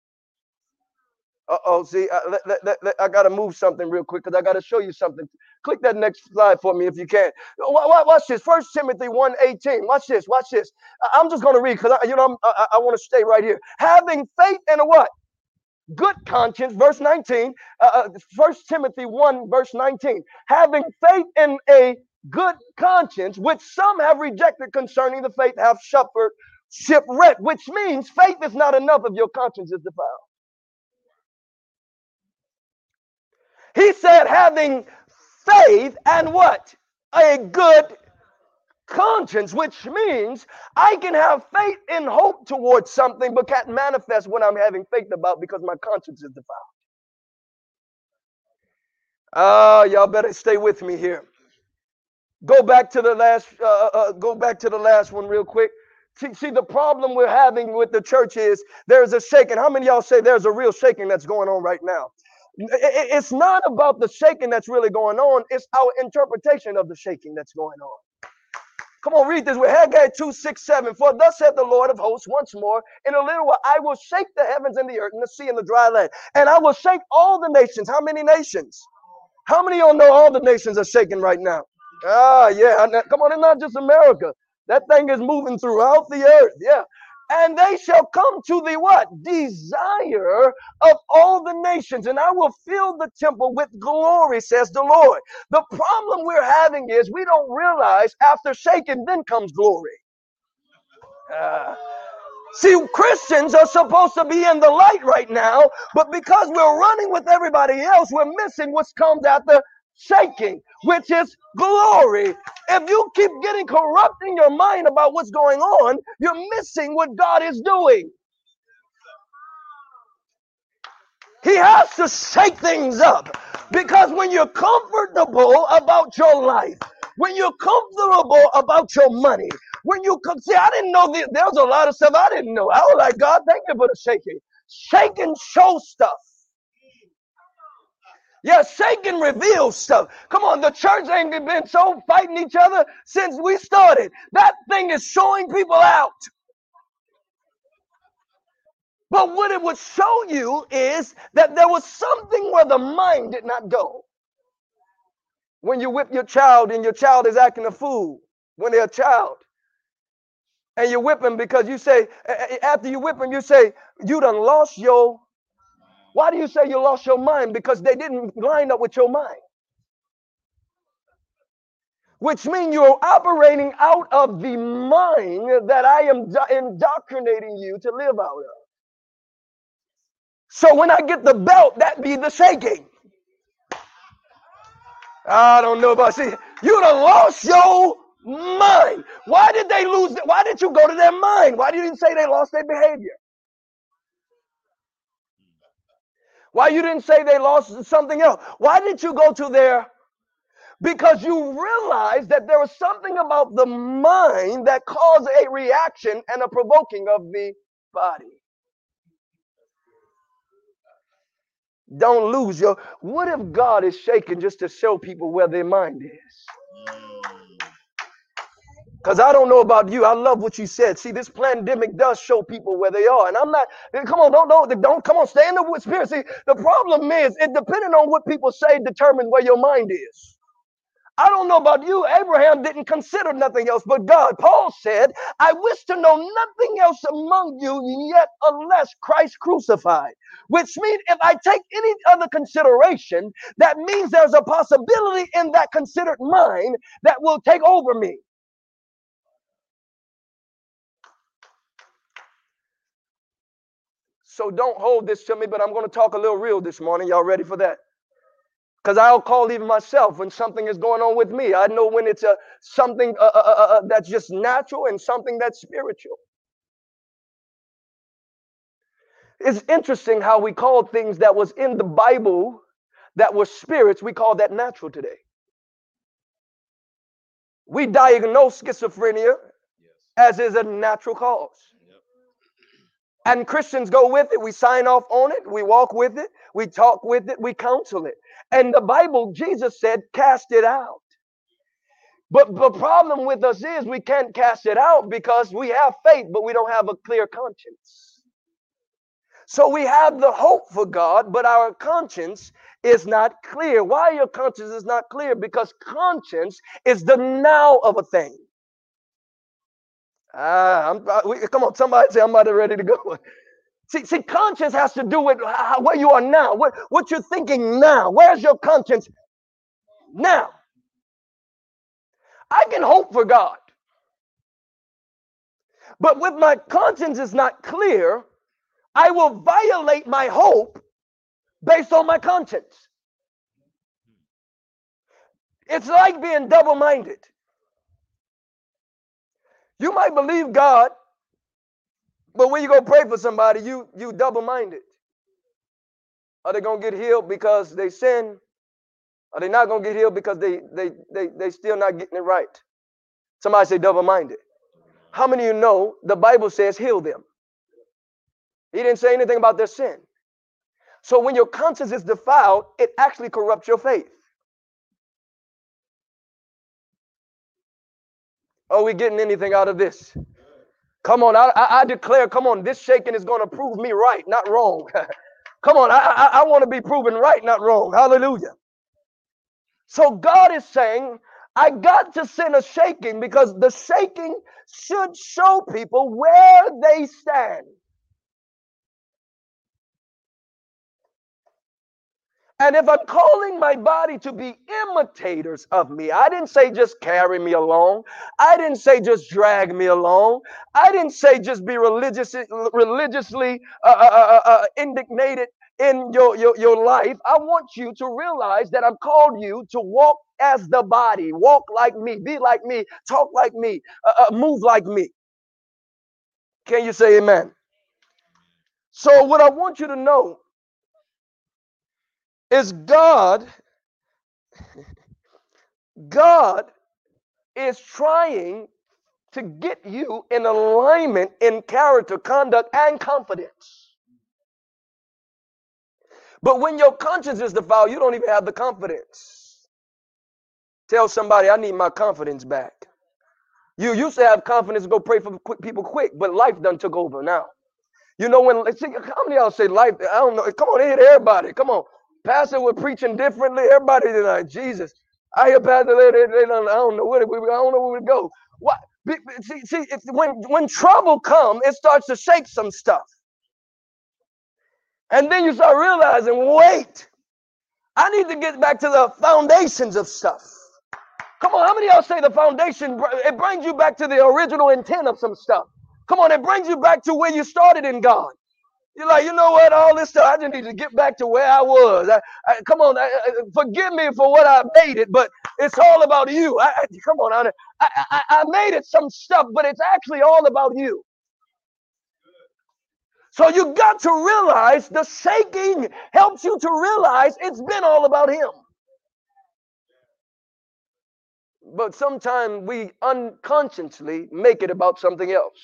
Speaker 3: Uh oh, see, I, let, let, let, I got to move something real quick because I got to show you something. Click that next slide for me if you can. Watch this. First Timothy 1 18. Watch this. Watch this. I'm just to read because I, you know I, I want to stay right here. Having faith in a what? Good conscience, verse 19. Uh, First Timothy 1, verse 19. Having faith in a good conscience, which some have rejected concerning the faith, have suffered shipwreck, which means faith is not enough if your conscience is defiled. He said, having faith and what? A good conscience, which means I can have faith and hope towards something, but can't manifest what I'm having faith about because my conscience is defiled. Oh, y'all better stay with me here. Go back to the last. Uh, uh, uh, go back to the last one real quick. See, see, the problem we're having with the church is there's a shaking. How many y'all say there's a real shaking that's going on right now? It's not about the shaking that's really going on. It's our interpretation of the shaking that's going on. Come on, read this with Haggai 2, 6, 7. For thus saith the Lord of hosts once more, in a little while I will shake the heavens and the earth and the sea and the dry land. And I will shake all the nations. How many nations? How many of y'all know all the nations are shaking right now? Ah, yeah. Come on, it's not just America. That thing is moving throughout the earth. Yeah. And they shall come to the what? Desire of all the nations. And I will fill the temple with glory, says the Lord. The problem we're having is we don't realize after shaking, then comes glory. Uh, see, Christians are supposed to be in the light right now, but because we're running with everybody else, we're missing what's comes after shaking, which is glory. If you keep getting corrupt in your mind about what's going on, you're missing what God is doing. He has to shake things up because when you're comfortable about your life, when you're comfortable about your money, when you come, see, I didn't know the, there was a lot of stuff I didn't know. I was like, God, thank you for the shaking. Shaking show stuff. Yeah, shaking reveals stuff. Come on, the church ain't been so fighting each other since we started. That thing is showing people out. But what it would show you is that there was something where the mind did not go. When you whip your child and your child is acting a fool when they're a child, and you whip them because you say, after you whip them, you say, you done lost your why do you say you lost your mind? Because they didn't line up with your mind. Which means you're operating out of the mind that I am indoctrinating you to live out of. So when I get the belt, that be the shaking. I don't know about see. You done lost your mind. Why did they lose? Why did you go to their mind? Why did you say they lost their behavior? Why you didn't say they lost something else? Why didn't you go to their because you realize that there was something about the mind that caused a reaction and a provoking of the body. Don't lose your. What if God is shaking just to show people where their mind is? Because I don't know about you. I love what you said. See, this pandemic does show people where they are. And I'm not, come on, don't, don't, don't, come on, stay in the spirit. See, the problem is, it depending on what people say determines where your mind is. I don't know about you. Abraham didn't consider nothing else but God. Paul said, I wish to know nothing else among you yet unless Christ crucified. Which means if I take any other consideration, that means there's a possibility in that considered mind that will take over me. So don't hold this to me, but I'm going to talk a little real this morning. Y'all ready for that? Because I'll call even myself when something is going on with me. I know when it's a something uh, uh, uh, uh, that's just natural and something that's spiritual. It's interesting how we call things that was in the Bible that were spirits, we call that natural today. We diagnose schizophrenia as is a natural cause. And Christians go with it. We sign off on it. We walk with it. We talk with it. We counsel it. And the Bible, Jesus said, cast it out. But the problem with us is we can't cast it out because we have faith, but we don't have a clear conscience. So we have the hope for God, but our conscience is not clear. Why your conscience is not clear? Because conscience is the now of a thing. Ah, I'm, uh, we, come on, somebody say I'm about ready to go. See, see, conscience has to do with how, where you are now, what, what you're thinking now. Where's your conscience now? I can hope for God. But with my conscience is not clear, I will violate my hope based on my conscience. It's like being double minded. You might believe God, but when you go pray for somebody, you you double-minded. Are they gonna get healed because they sin? Are they not gonna get healed because they they they they still not getting it right? Somebody say double-minded. How many of you know the Bible says heal them? He didn't say anything about their sin. So when your conscience is defiled, it actually corrupts your faith. Are we getting anything out of this? Come on, I, I, declare, come on, this shaking is going to prove me right, not wrong. come on, I, I, I want to be proven right, not wrong. Hallelujah. So God is saying, I got to send a shaking because the shaking should show people where they stand. And if I'm calling my body to be imitators of me, I didn't say just carry me along. I didn't say just drag me along. I didn't say just be religious, religiously uh, uh, uh, uh, uh indignated in your, your, your life. I want you to realize that I've called you to walk as the body, walk like me, be like me, talk like me, uh, move like me. Can you say amen? So, what I want you to know is God God is trying to get you in alignment in character, conduct, and confidence. But when your conscience is defiled, you don't even have the confidence. Tell somebody, I need my confidence back. You used to have confidence to go pray for quick people quick, but life done took over now. You know when see, how many y'all say life? I don't know. Come on, hit everybody. Come on. Pastor was preaching differently. Everybody tonight, Jesus. I hear Pastor, they, they, they I don't know where we, I don't know where we go. What? See, see when when trouble come, it starts to shake some stuff, and then you start realizing, wait, I need to get back to the foundations of stuff. Come on, how many of y'all say the foundation? It brings you back to the original intent of some stuff. Come on, it brings you back to where you started in God. You're like, you know what? All this stuff, I just need to get back to where I was. I, I, come on, I, forgive me for what I made it, but it's all about you. come on, I, I made it some stuff, but it's actually all about you. So you got to realize the shaking helps you to realize it's been all about him. but sometimes we unconsciously make it about something else.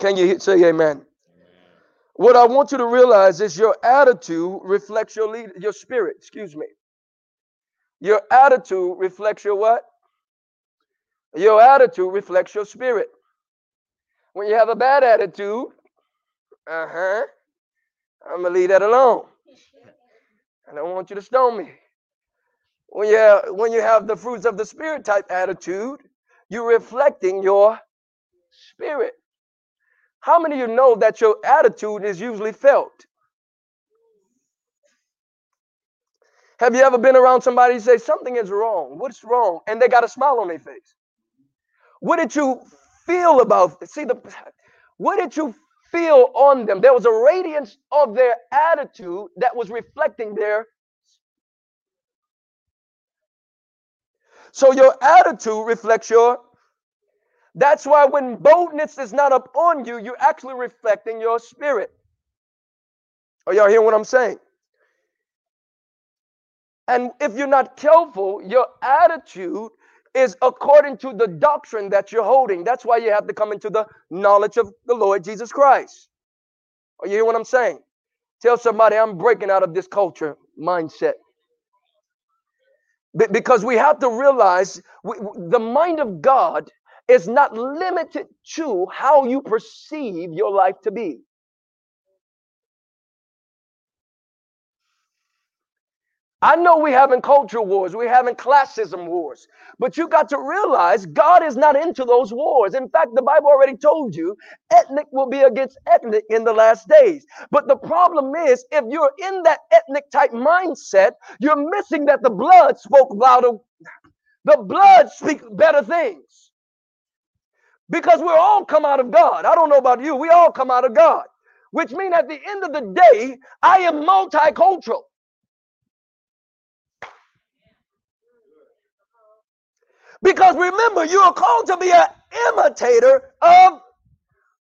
Speaker 3: Can you say amen? What I want you to realize is your attitude reflects your lead, your spirit, excuse me. Your attitude reflects your what? Your attitude reflects your spirit. When you have a bad attitude, uh-huh, I'm gonna leave that alone. I don't want you to stone me. When you have, when you have the fruits of the spirit type attitude, you're reflecting your spirit. How many of you know that your attitude is usually felt? Have you ever been around somebody who say something is wrong? What's wrong? And they got a smile on their face. What did you feel about? See the what did you feel on them? There was a radiance of their attitude that was reflecting their So your attitude reflects your. That's why when boldness is not upon you, you're actually reflecting your spirit. Are y'all hearing what I'm saying? And if you're not careful, your attitude is according to the doctrine that you're holding. That's why you have to come into the knowledge of the Lord Jesus Christ. Are you hearing what I'm saying? Tell somebody I'm breaking out of this culture mindset because we have to realize we, the mind of God is not limited to how you perceive your life to be. I know we're having culture wars, we're having classism wars, but you got to realize God is not into those wars. In fact, the Bible already told you ethnic will be against ethnic in the last days. But the problem is, if you're in that ethnic type mindset, you're missing that the blood spoke louder. The blood speaks better things because we're all come out of God. I don't know about you, we all come out of God, which means at the end of the day, I am multicultural. Because remember, you are called to be an imitator of,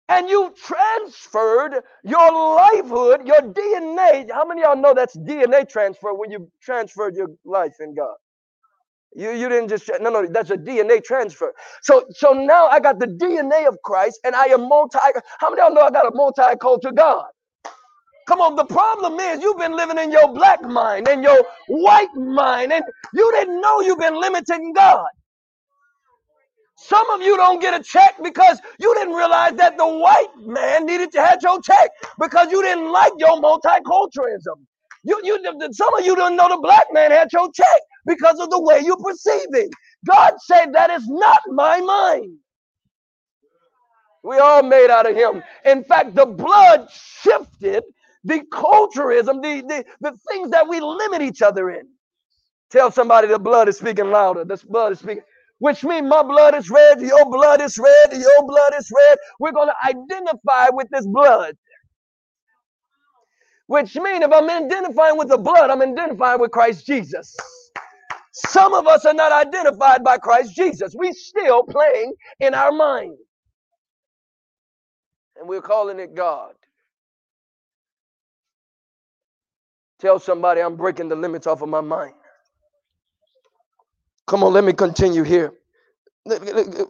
Speaker 3: and you transferred your livelihood, your DNA. How many of y'all know that's DNA transfer when you transferred your life in God? You, you didn't just no no that's a DNA transfer. So so now I got the DNA of Christ and I am multi. How many of y'all know I got a multicultural God? Come on, the problem is you've been living in your black mind and your white mind, and you didn't know you've been limiting God. Some of you don't get a check because you didn't realize that the white man needed to have your check because you didn't like your multiculturalism. You, you, some of you don't know the black man had your check because of the way you perceive it. God said that is not my mind. We all made out of him. In fact, the blood shifted the culturism, the, the, the things that we limit each other in. Tell somebody the blood is speaking louder. The blood is speaking which means my blood is red, your blood is red, your blood is red. We're going to identify with this blood. Which means if I'm identifying with the blood, I'm identifying with Christ Jesus. Some of us are not identified by Christ Jesus. We still playing in our mind. And we're calling it God. Tell somebody I'm breaking the limits off of my mind. Come on, let me continue here.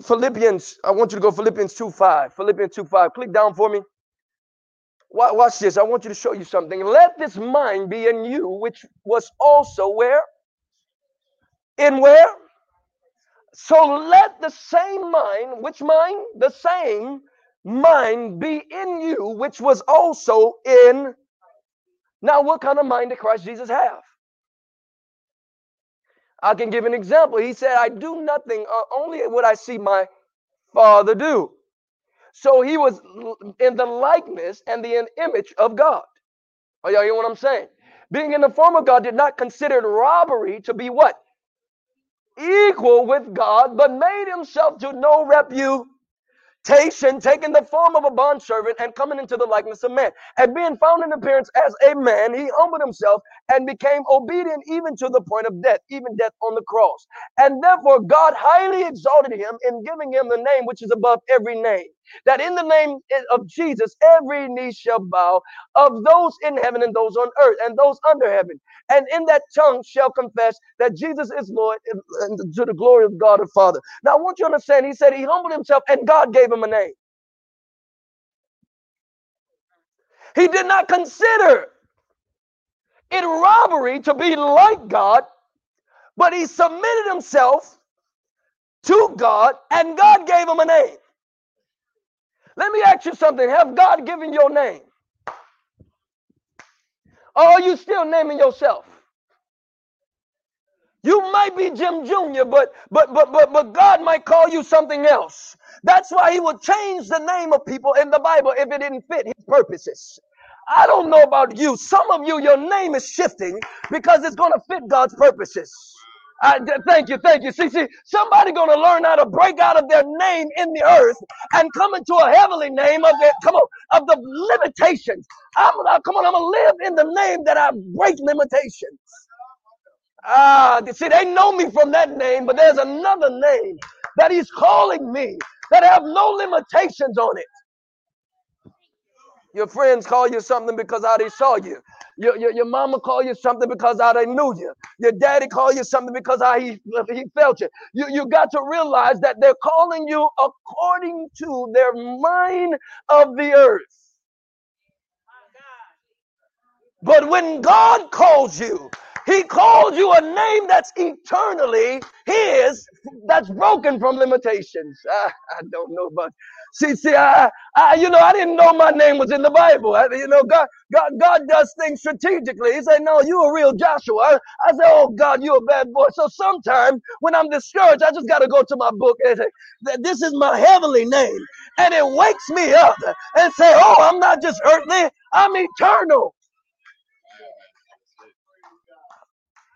Speaker 3: Philippians, I want you to go Philippians 2 5. Philippians 2 5. Click down for me. Watch this. I want you to show you something. Let this mind be in you, which was also where? In where? So let the same mind, which mind? The same mind be in you, which was also in. Now, what kind of mind did Christ Jesus have? I can give an example. He said, I do nothing, uh, only what I see my Father do. So he was in the likeness and the image of God. Are y'all hear what I'm saying? Being in the form of God did not consider robbery to be what? Equal with God, but made himself to no reputation taking the form of a bondservant and coming into the likeness of man. And being found in appearance as a man, he humbled himself and became obedient even to the point of death, even death on the cross. And therefore, God highly exalted him in giving him the name which is above every name. That in the name of Jesus, every knee shall bow of those in heaven and those on earth and those under heaven. And in that tongue shall confess that Jesus is Lord and to the glory of God the Father. Now, I want you to understand, he said he humbled himself and God gave him a name. He did not consider it robbery to be like God, but he submitted himself to God and God gave him a name. Let me ask you something. Have God given your name? Or are you still naming yourself? You might be Jim Jr., but but but but but God might call you something else. That's why he would change the name of people in the Bible if it didn't fit his purposes. I don't know about you. Some of you, your name is shifting because it's going to fit God's purposes. I, thank you, thank you. See, see, somebody to learn how to break out of their name in the earth and come into a heavenly name of the come on of the limitations. I'm uh, come on. I'm gonna live in the name that I break limitations. Ah, see, they know me from that name, but there's another name that He's calling me that have no limitations on it. Your friends call you something because how they saw you. Your, your, your mama call you something because how they knew you. Your daddy call you something because how he, he felt you. you. You got to realize that they're calling you according to their mind of the earth. But when God calls you, he called you a name that's eternally His, that's broken from limitations. I, I don't know about. See, see, I, I, you know, I didn't know my name was in the Bible. I, you know, God, God, God does things strategically. He said, "No, you a real Joshua." I, I said, "Oh God, you a bad boy." So sometimes when I'm discouraged, I just got to go to my book and say, "This is my heavenly name," and it wakes me up and say, "Oh, I'm not just earthly; I'm eternal."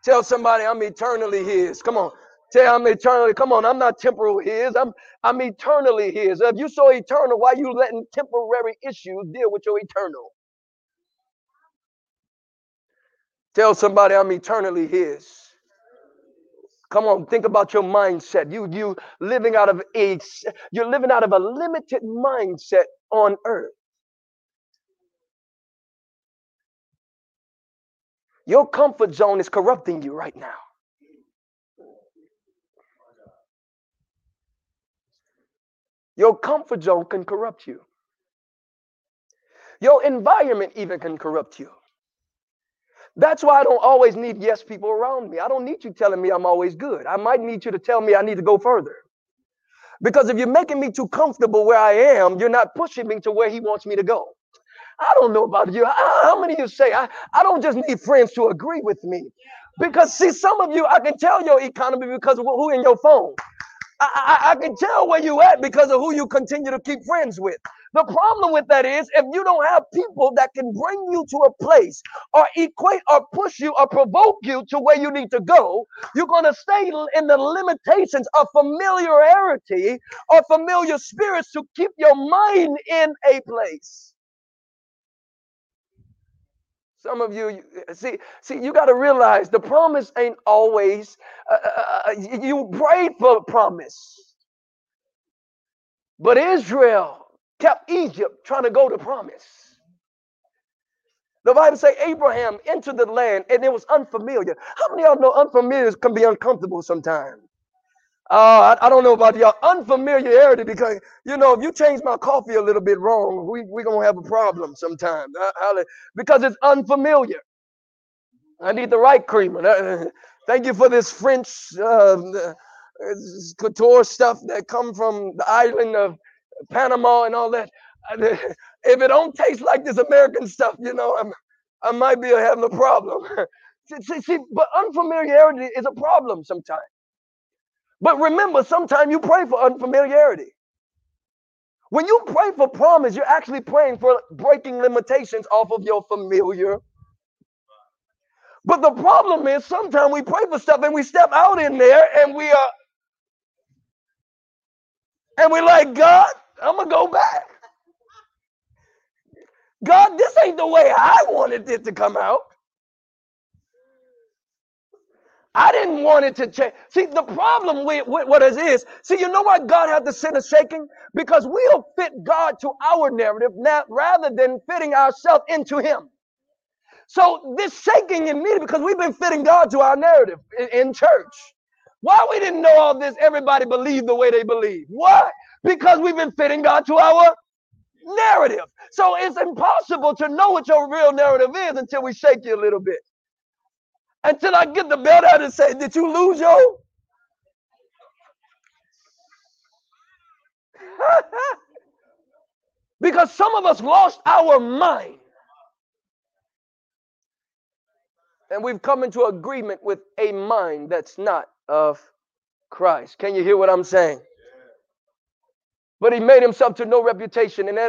Speaker 3: Tell somebody I'm eternally his. Come on. Tell I'm eternally. Come on, I'm not temporal his. I'm I'm eternally his. If you so eternal, why you letting temporary issues deal with your eternal? Tell somebody I'm eternally his. Come on, think about your mindset. You you living out of a you're living out of a limited mindset on earth. Your comfort zone is corrupting you right now. Your comfort zone can corrupt you. Your environment even can corrupt you. That's why I don't always need yes people around me. I don't need you telling me I'm always good. I might need you to tell me I need to go further. Because if you're making me too comfortable where I am, you're not pushing me to where he wants me to go. I don't know about you. How many of you say, I, I don't just need friends to agree with me? Because, see, some of you, I can tell your economy because who in your phone. I, I, I, can tell where you at because of who you continue to keep friends with. The problem with that is if you don't have people that can bring you to a place or equate or push you or provoke you to where you need to go, you're going to stay in the limitations of familiarity or familiar spirits to keep your mind in a place. Some of you, see, see, you got to realize the promise ain't always. Uh, uh, uh, uh you prayed for promise, but Israel kept Egypt trying to go to promise. The Bible say Abraham entered the land and it was unfamiliar. How many of y'all know unfamiliar can be uncomfortable sometimes? Uh, I, I, don't know about y'all unfamiliarity because you know if you change my coffee a little bit wrong, we we gonna have a problem sometime uh, because it's unfamiliar. I need the right creamer. Uh, thank you for this French uh, couture stuff that come from the island of Panama and all that. If it don't taste like this American stuff, you know, I'm, I might be having a problem. see, see, but unfamiliarity is a problem sometimes. But remember, sometimes you pray for unfamiliarity. When you pray for promise, you're actually praying for breaking limitations off of your familiar. But the problem is sometimes we pray for stuff and we step out in there and we are and we're like, God, I'm gonna go back. God, this ain't the way I wanted it to come out. I didn't want it to change. See, the problem with, with what it is, see, you know why God had to send a shaking? Because we'll fit God to our narrative now, rather than fitting ourselves into Him. So this shaking immediately because we've been fitting God to our narrative in, in church. Why we didn't know all this? Everybody believed the way they believe. Why? Because we've been fitting God to our narrative. So it's impossible to know what your real narrative is until we shake you a little bit. Until I get the belt out and say, Did you lose your? because some of us lost our mind. And we've come into agreement with a mind that's not of Christ. Can you hear what I'm saying? But he made himself to no reputation, and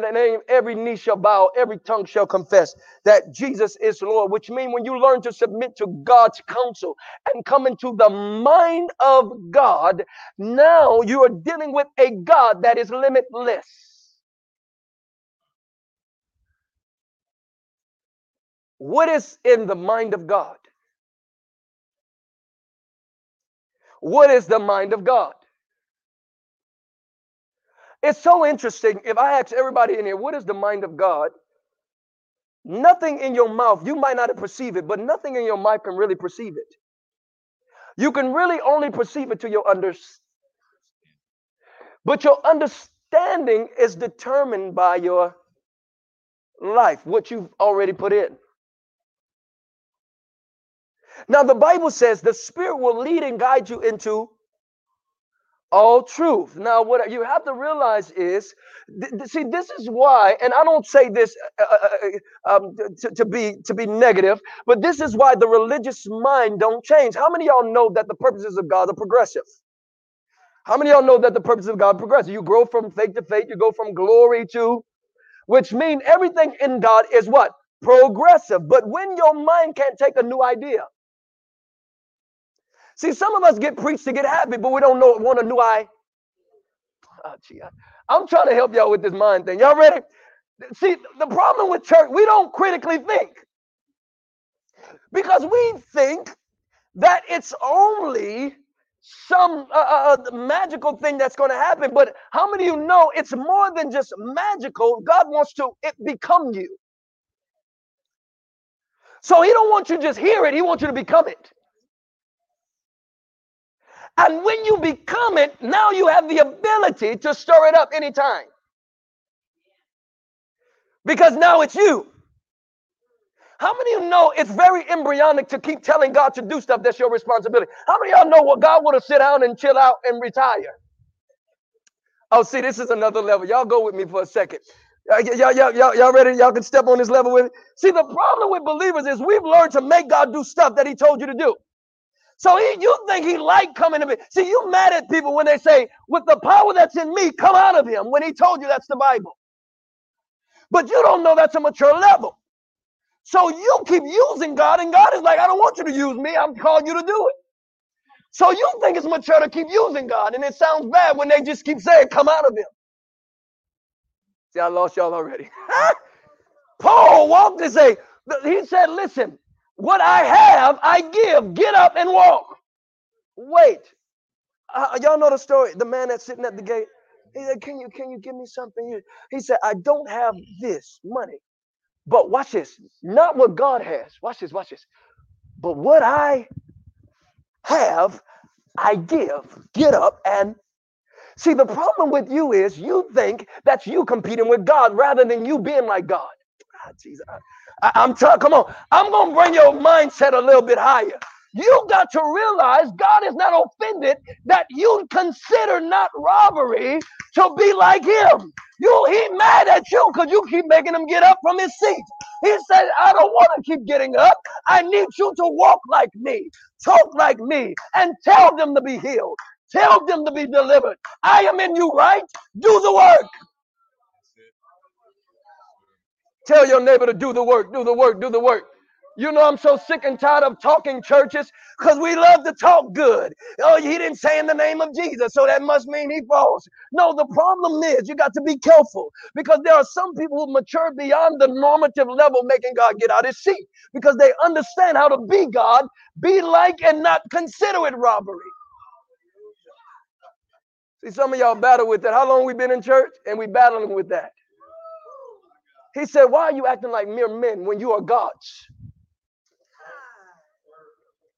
Speaker 3: every knee shall bow, every tongue shall confess that Jesus is Lord. Which means when you learn to submit to God's counsel and come into the mind of God, now you are dealing with a God that is limitless. What is in the mind of God? What is the mind of God? It's so interesting. If I ask everybody in here, what is the mind of God? Nothing in your mouth, you might not perceive it, but nothing in your mind can really perceive it. You can really only perceive it to your understanding. But your understanding is determined by your life, what you've already put in. Now, the Bible says the Spirit will lead and guide you into all truth. Now, what you have to realize is, th- th- see, this is why, and I don't say this uh, uh, uh, uh um, to, to, be to be negative, but this is why the religious mind don't change. How many y'all know that the purposes of God are progressive? How many y'all know that the purposes of God progressive? You grow from faith to faith, you go from glory to, which mean everything in God is what progressive. But when your mind can't take a new idea, See, some of us get preached to get happy, but we don't know want a new eye. Oh, gee, I, am trying to help y'all with this mind thing. Y'all ready? See, the problem with church, we don't critically think. Because we think that it's only some uh, uh, uh magical thing that's going to happen. But how many of you know it's more than just magical? God wants to it become you. So he don't want you to just hear it, he wants you to become it. And when you become it, now you have the ability to stir it up anytime. Because now it's you. How many of you know it's very embryonic to keep telling God to do stuff that's your responsibility? How many of y'all know what God would have sit down and chill out and retire? Oh, see, this is another level. Y'all go with me for a second. Y'all, y'all, y'all, y'all ready? Y'all can step on this level with me. See, the problem with believers is we've learned to make God do stuff that He told you to do. So he, you think he liked coming to me? See, you mad at people when they say, "With the power that's in me, come out of him." When he told you that's the Bible, but you don't know that's a mature level. So you keep using God, and God is like, "I don't want you to use me. I'm calling you to do it." So you think it's mature to keep using God, and it sounds bad when they just keep saying, "Come out of him." See, I lost y'all already. Paul walked and say, he said, "Listen, what I have, I give. Get up and walk. Wait. Uh, y'all know the story. The man that's sitting at the gate. He said, "Can you can you give me something?" He said, "I don't have this money, but watch this. Not what God has. Watch this. Watch this. But what I have, I give. Get up and see. The problem with you is you think that's you competing with God rather than you being like God. Ah, Jesus. I, am telling, come on, I'm gonna bring your mindset a little bit higher. You got to realize God is not offended that you consider not robbery to be like him. You he mad at you because you keep making him get up from his seat. He said, I don't want to keep getting up. I need you to walk like me, talk like me, and tell them to be healed. Tell them to be delivered. I am in you, right? Do the work. Tell your neighbor to do the work, do the work, do the work. You know, I'm so sick and tired of talking churches because we love to talk good. Oh, he didn't say in the name of Jesus, so that must mean he falls. No, the problem is you got to be careful because there are some people who mature beyond the normative level, making God get out of his seat because they understand how to be God, be like, and not consider it robbery. See, some of y'all battle with that. How long we been in church and we battling with that? He said, Why are you acting like mere men when you are gods?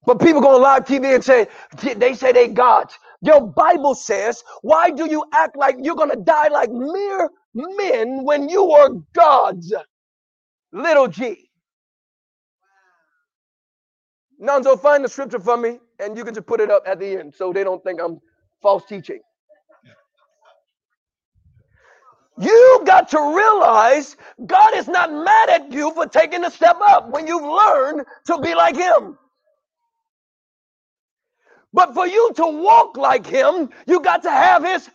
Speaker 3: But people go on live TV and say, they say they gods. Your Bible says, why do you act like you're going to die like mere men when you are gods? Little g. Nonzo, find the scripture for me and you can just put it up at the end so they don't think I'm false teaching. You got to realize God is not mad at you for taking a step up when you've learned to be like Him. But for you to walk like him, you got to have his.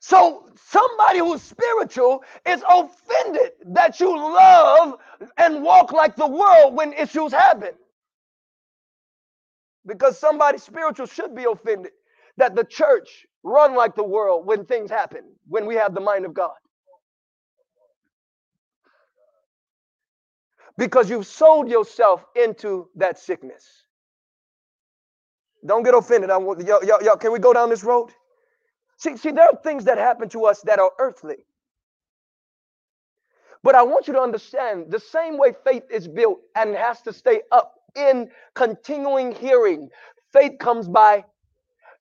Speaker 3: So somebody who's spiritual is offended that you love and walk like the world when issues happen. Because somebody spiritual should be offended that the church run like the world when things happen, when we have the mind of God. because you've sold yourself into that sickness. Don't get offended. I want y'all, y'all, y'all, can we go down this road? See, see, there are things that happen to us that are earthly. But I want you to understand the same way faith is built and has to stay up in continuing hearing. Faith comes by.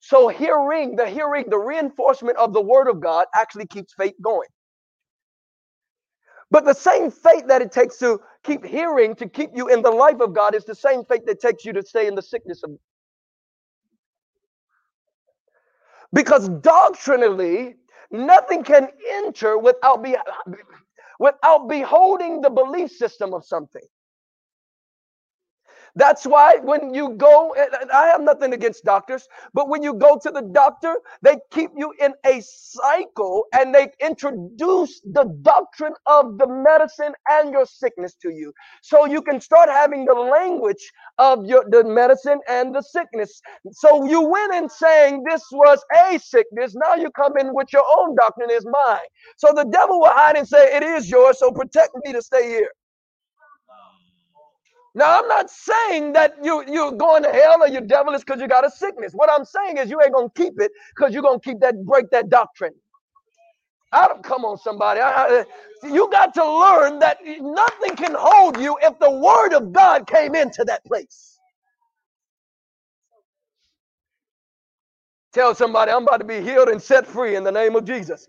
Speaker 3: So hearing, the hearing, the reinforcement of the word of God actually keeps faith going. But the same faith that it takes to keep hearing, to keep you in the life of God, is the same faith that takes you to stay in the sickness of. Because doctrinally, nothing can enter without be without beholding the belief system of something. That's why when you go, I have nothing against doctors, but when you go to the doctor, they keep you in a cycle and they introduce the doctrine of the medicine and your sickness to you. So you can start having the language of your the medicine and the sickness. So you went in saying this was a sickness. Now you come in with your own doctrine is mine. So the devil will hide and say, It is yours, so protect me to stay here. Now, I'm not saying that you, you're going to hell or you're devilish because you got a sickness. What I'm saying is you ain't going to keep it because you're going to keep that, break that doctrine. I don't, come on, somebody. I, I, you got to learn that nothing can hold you if the word of God came into that place. Tell somebody I'm about to be healed and set free in the name of Jesus.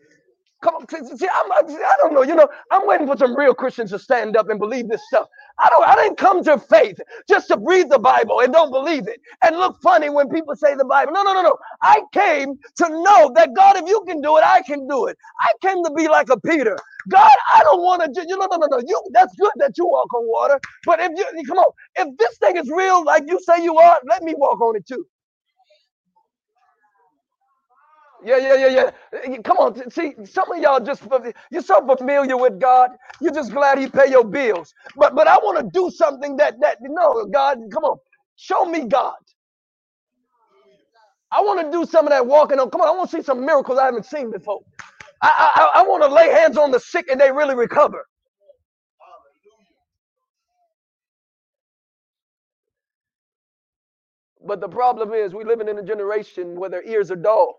Speaker 3: Come on, see, I'm, I don't know. You know, I'm waiting for some real Christians to stand up and believe this stuff. I don't. I didn't come to faith just to read the Bible and don't believe it and look funny when people say the Bible. No, no, no, no. I came to know that God, if you can do it, I can do it. I came to be like a Peter. God, I don't want to. You know, no, no, no. You. That's good that you walk on water, but if you come on, if this thing is real, like you say you are, let me walk on it too. Yeah, yeah, yeah, yeah. Come on, see, some of y'all just you're so familiar with God. You're just glad He pay your bills. But but I want to do something that that no God, come on, show me God. I want to do some of that walking on. Come on, I want to see some miracles I haven't seen before. I I, I want to lay hands on the sick and they really recover. But the problem is, we're living in a generation where their ears are dull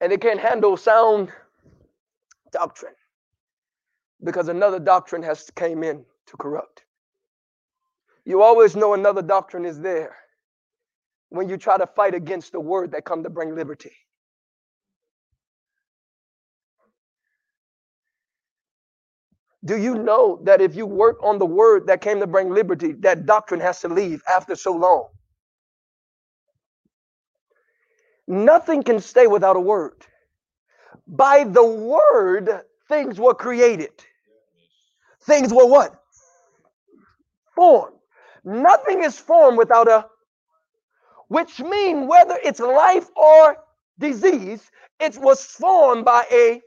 Speaker 3: and they can't handle sound doctrine because another doctrine has came in to corrupt. You always know another doctrine is there when you try to fight against the word that come to bring liberty. Do you know that if you work on the word that came to bring liberty, that doctrine has to leave after so long? Nothing can stay without a word. By the word, things were created. Things were what? Formed. Nothing is formed without a, which mean whether it's life or disease, It was formed by a.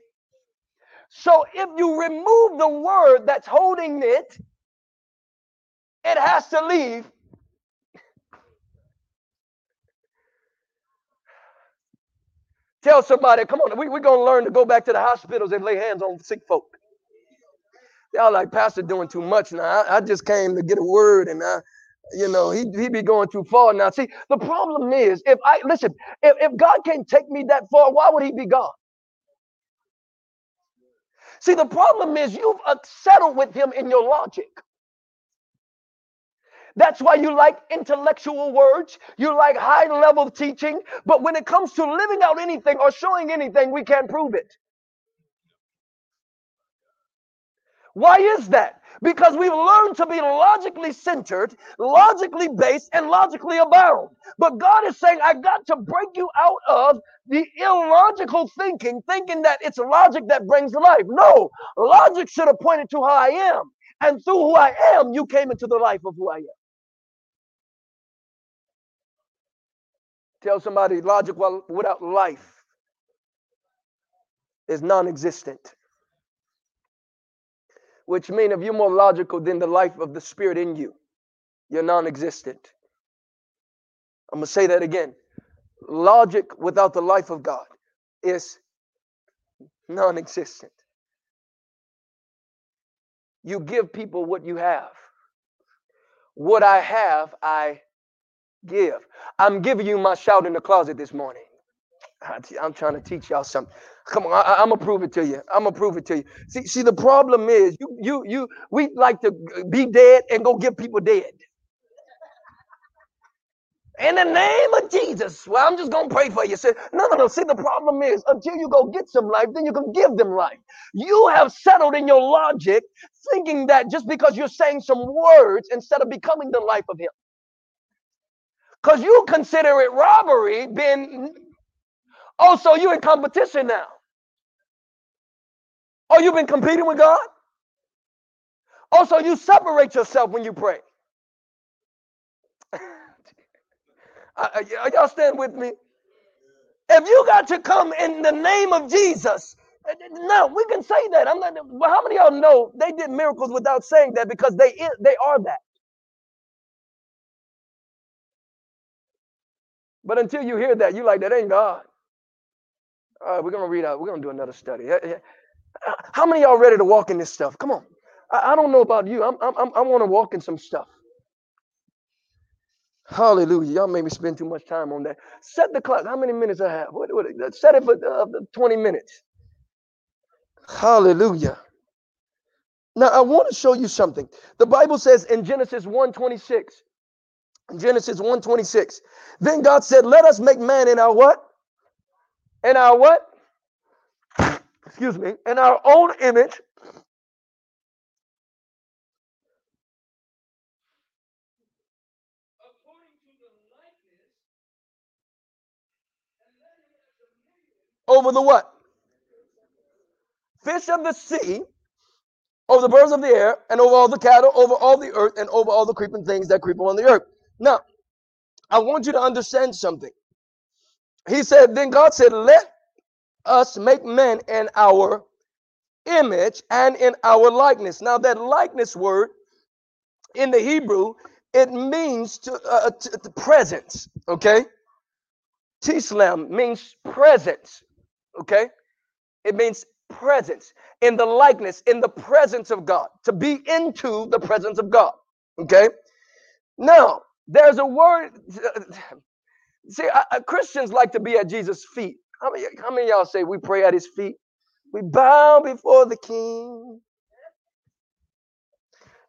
Speaker 3: So if you remove the word that's holding it, it has to leave. Tell somebody, come on, we, we're going to learn to go back to the hospitals and lay hands on sick folk. Y'all like, Pastor doing too much now. I, I just came to get a word and I, you know, he, he be going too far now. See, the problem is, if I, listen, if, if God can't take me that far, why would he be God? See, the problem is you've uh, settled with him in your logic. That's why you like intellectual words. You like high level teaching. But when it comes to living out anything or showing anything, we can't prove it. Why is that? Because we've learned to be logically centered, logically based, and logically abound. But God is saying, I got to break you out of the illogical thinking, thinking that it's logic that brings life. No, logic should have pointed to how I am. And through who I am, you came into the life of who I am. Tell somebody logic without life is non existent. Which means if you're more logical than the life of the spirit in you, you're non existent. I'm going to say that again. Logic without the life of God is non existent. You give people what you have. What I have, I give. I'm giving you my shout in the closet this morning. I'm trying to teach y'all something. Come on, I, am gonna prove it to you. I'm gonna prove it to you. See, see, the problem is you, you, you. We like to be dead and go get people dead. In the name of Jesus. Well, I'm just gonna pray for you. Say, no, no, no. See, the problem is until you go get some life, then you can give them life. You have settled in your logic, thinking that just because you're saying some words instead of becoming the life of Him. Because you consider it robbery, being oh, so you in competition now. Oh, you've been competing with God? Also, you separate yourself when you pray. y'all stand with me? If you got to come in the name of Jesus, eh, eh, no, we can say that. I'm not. But how many of y'all know they did miracles without saying that because they they are that. But until you hear that, you like, that ain't God. All right, we're to read out. We're to do another study. How many y'all ready to walk in this stuff? Come on. I, I don't know about you. I'm, I'm, I want to walk in some stuff. Hallelujah. Y'all made me spend too much time on that. Set the clock. How many minutes I have? What, what, set it for uh, 20 minutes. Hallelujah. Now, I want to show you something. The Bible says in Genesis 1 26, Genesis 1:26. Then God said, "Let us make man in our what? In our what? Excuse me, in our own image." Over the what? Fish of the sea, over the birds of the air, and over all the cattle, over all the earth, and over all the creeping things that creep on the earth. Now, I want you to understand something. He said, then God said, let us make man in our image and in our likeness. Now, that likeness word in the Hebrew, it means to, uh, to, to presence, okay? Tselem means presence, okay? It means presence in the likeness, in the presence of God, to be into the presence of God, okay? Now, there's a word. See, I, Christians like to be at Jesus' feet. How many, how many y'all say we pray at his feet? We bow before the king.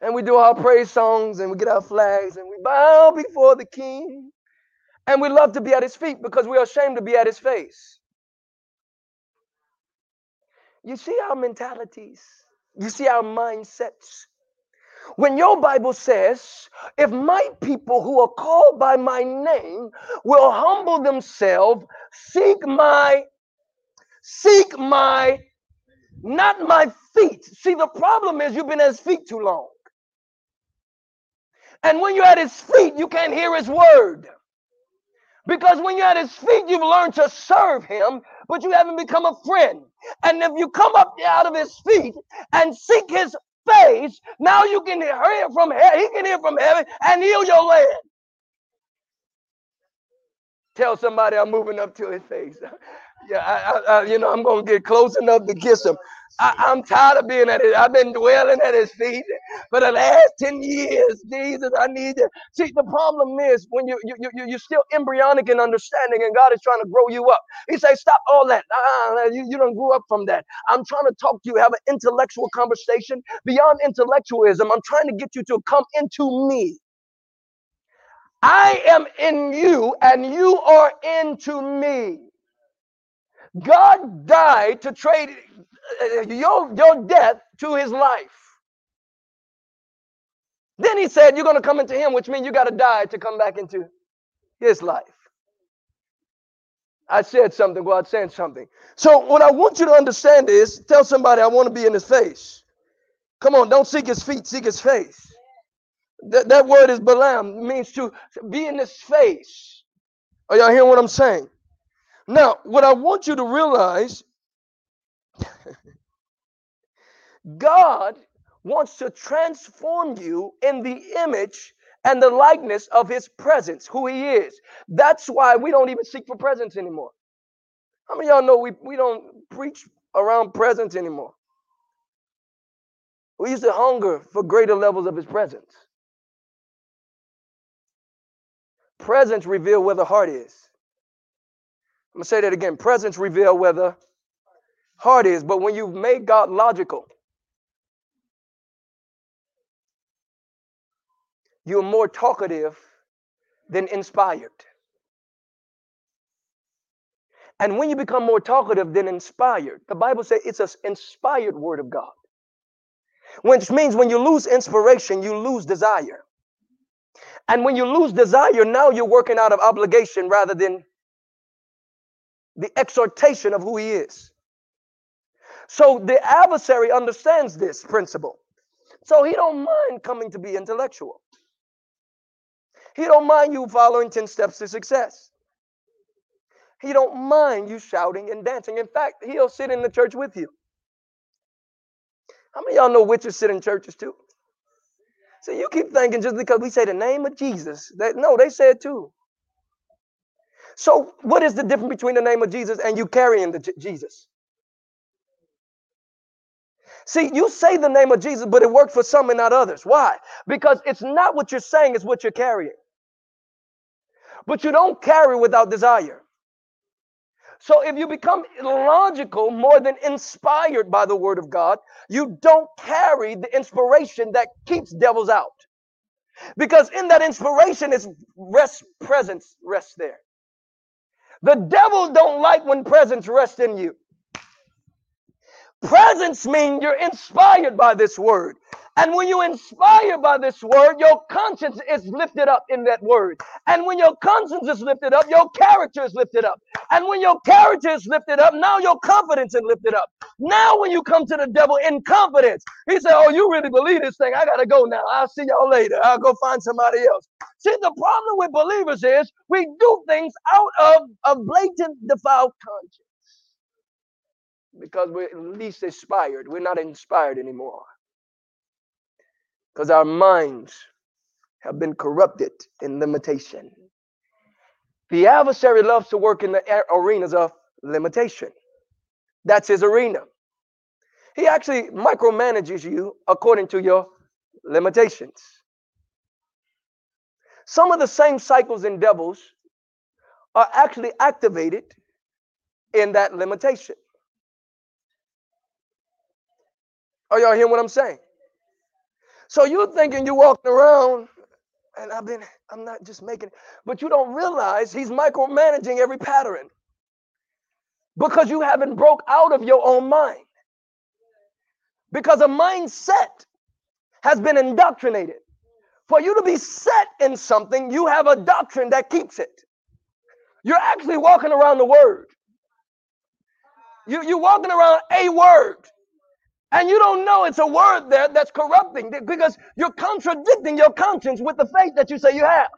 Speaker 3: And we do our praise songs and we get our flags and we bow before the king. And we love to be at his feet because we are ashamed to be at his face. You see our mentalities, you see our mindsets. When your Bible says, if my people who are called by my name will humble themselves, seek my, seek my, not my feet. See, the problem is you've been at his feet too long. And when you're at his feet, you can't hear his word. Because when you're at his feet, you've learned to serve him, but you haven't become a friend. And if you come up out of his feet and seek his face, now you can hear from heaven, he can hear from heaven and heal your land. Tell somebody I'm moving up to his face. yeah, I, I, you know, I'm gonna get close enough to kiss him. I, am tired of being at it. I've been dwelling at his feet for the last 10 years. Jesus, I need you. See, the problem is when you, you, you, you're still embryonic in understanding and God is trying to grow you up. He says, stop all that. Uh, you, you don't grow up from that. I'm trying to talk to you, have an intellectual conversation beyond intellectualism. I'm trying to get you to come into me. I am in you and you are into me. God died to trade Uh, your, your death to his life. Then he said, You're going to come into him, which means you got to die to come back into his life. I said something, God said something. So, what I want you to understand is tell somebody, I want to be in his face. Come on, don't seek his feet, seek his face. That, that word is Balaam, means to be in his face. Are y'all hearing what I'm saying? Now, what I want you to realize God wants to transform you in the image and the likeness of his presence, who he is. That's why we don't even seek for presence anymore. How many y'all know we, we don't preach around presence anymore? We used to hunger for greater levels of his presence. Presence reveal where the heart is. I'm gonna say that again. Presence reveal where the heart is. But when you've made God logical, you're more talkative than inspired. And when you become more talkative than inspired, the Bible says it's an inspired word of God. Which means when you lose inspiration, you lose desire. And when you lose desire, now you're working out of obligation rather than the exhortation of who he is. So the adversary understands this principle. So he don't mind coming to be intellectual. He don't mind you following 10 steps to success. He don't mind you shouting and dancing. In fact, he'll sit in the church with you. How many y'all know witches sit in churches too? See, you keep thinking just because we say the name of Jesus, that no, they said too. So, what is the difference between the name of Jesus and you carrying the J- Jesus? See, you say the name of Jesus, but it worked for some and not others. Why? Because it's not what you're saying, it's what you're carrying. But you don't carry without desire. So if you become logical more than inspired by the word of God, you don't carry the inspiration that keeps devils out. Because in that inspiration is rest presence rests there. The devil don't like when presence rests in you. Presence means you're inspired by this word. And when you inspire by this word, your conscience is lifted up in that word. And when your conscience is lifted up, your character is lifted up. And when your character is lifted up, now your confidence is lifted up. Now, when you come to the devil in confidence, he said, Oh, you really believe this thing? I got to go now. I'll see y'all later. I'll go find somebody else. See, the problem with believers is we do things out of a blatant, defiled conscience because we're at least inspired. We're not inspired anymore because our minds have been corrupted in limitation. The adversary loves to work in the arenas of limitation. That's his arena. He actually micromanages you according to your limitations. Some of the same cycles and devils are actually activated in that limitation. Are y'all hearing what I'm saying? So you're thinking you're walking around, and I've been, I'm not just making but you don't realize he's micromanaging every pattern because you haven't broke out of your own mind. Because a mindset has been indoctrinated. For you to be set in something, you have a doctrine that keeps it. You're actually walking around the word. You, you're walking around a word. And you don't know it's a word there that's corrupting because you're contradicting your conscience with the faith that you say you have.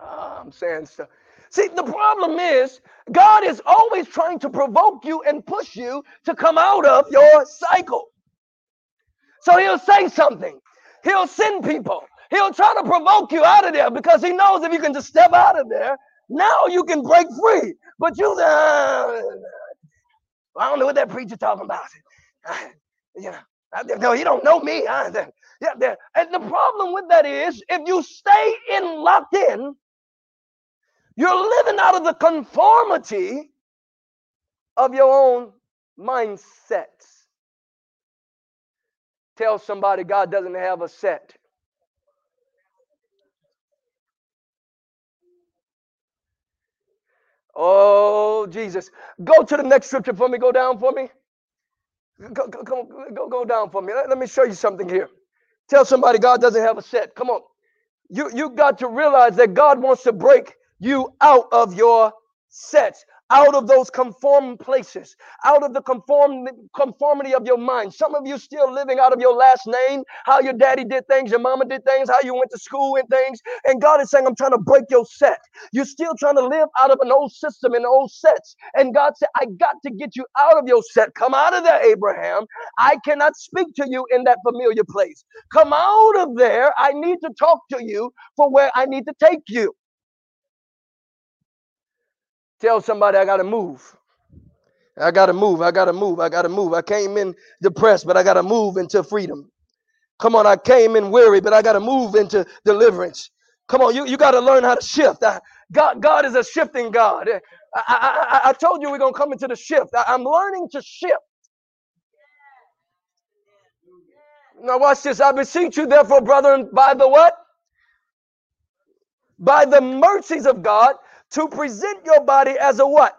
Speaker 3: Ah, I'm saying stuff. See, the problem is God is always trying to provoke you and push you to come out of your cycle. So he'll say something. He'll send people. He'll try to provoke you out of there because he knows if you can just step out of there, now you can break free. But you, uh, I don't know what that preacher talking about. Uh, you know, I, no, you don't know me. I, yeah, there. And the problem with that is if you stay in locked in, you're living out of the conformity of your own mindsets. Tell somebody God doesn't have a set. Oh, Jesus. Go to the next scripture for me. Go down for me. Go, go, go, go, go down for me. Let, let me show you something here. Tell somebody God doesn't have a set. Come on. You, you got to realize that God wants to break you out of your sets out of those conform places, out of the conform conformity of your mind. Some of you still living out of your last name, how your daddy did things, your mama did things, how you went to school and things. And God is saying, I'm trying to break your set. You're still trying to live out of an old system and old sets. And God said, I got to get you out of your set. Come out of there, Abraham. I cannot speak to you in that familiar place. Come out of there. I need to talk to you for where I need to take you. Tell somebody I got to move. I got to move. I got to move. I got to move. I came in depressed, but I got to move into freedom. Come on, I came in weary, but I got to move into deliverance. Come on, you, you got to learn how to shift. I, God, God is a shifting God. Eh, I, I, I, I told you we're to come into the shift. I, I'm learning to shift. Now watch this. I beseech you, therefore, brethren, by the what? By the mercies of God, to present your body as a what?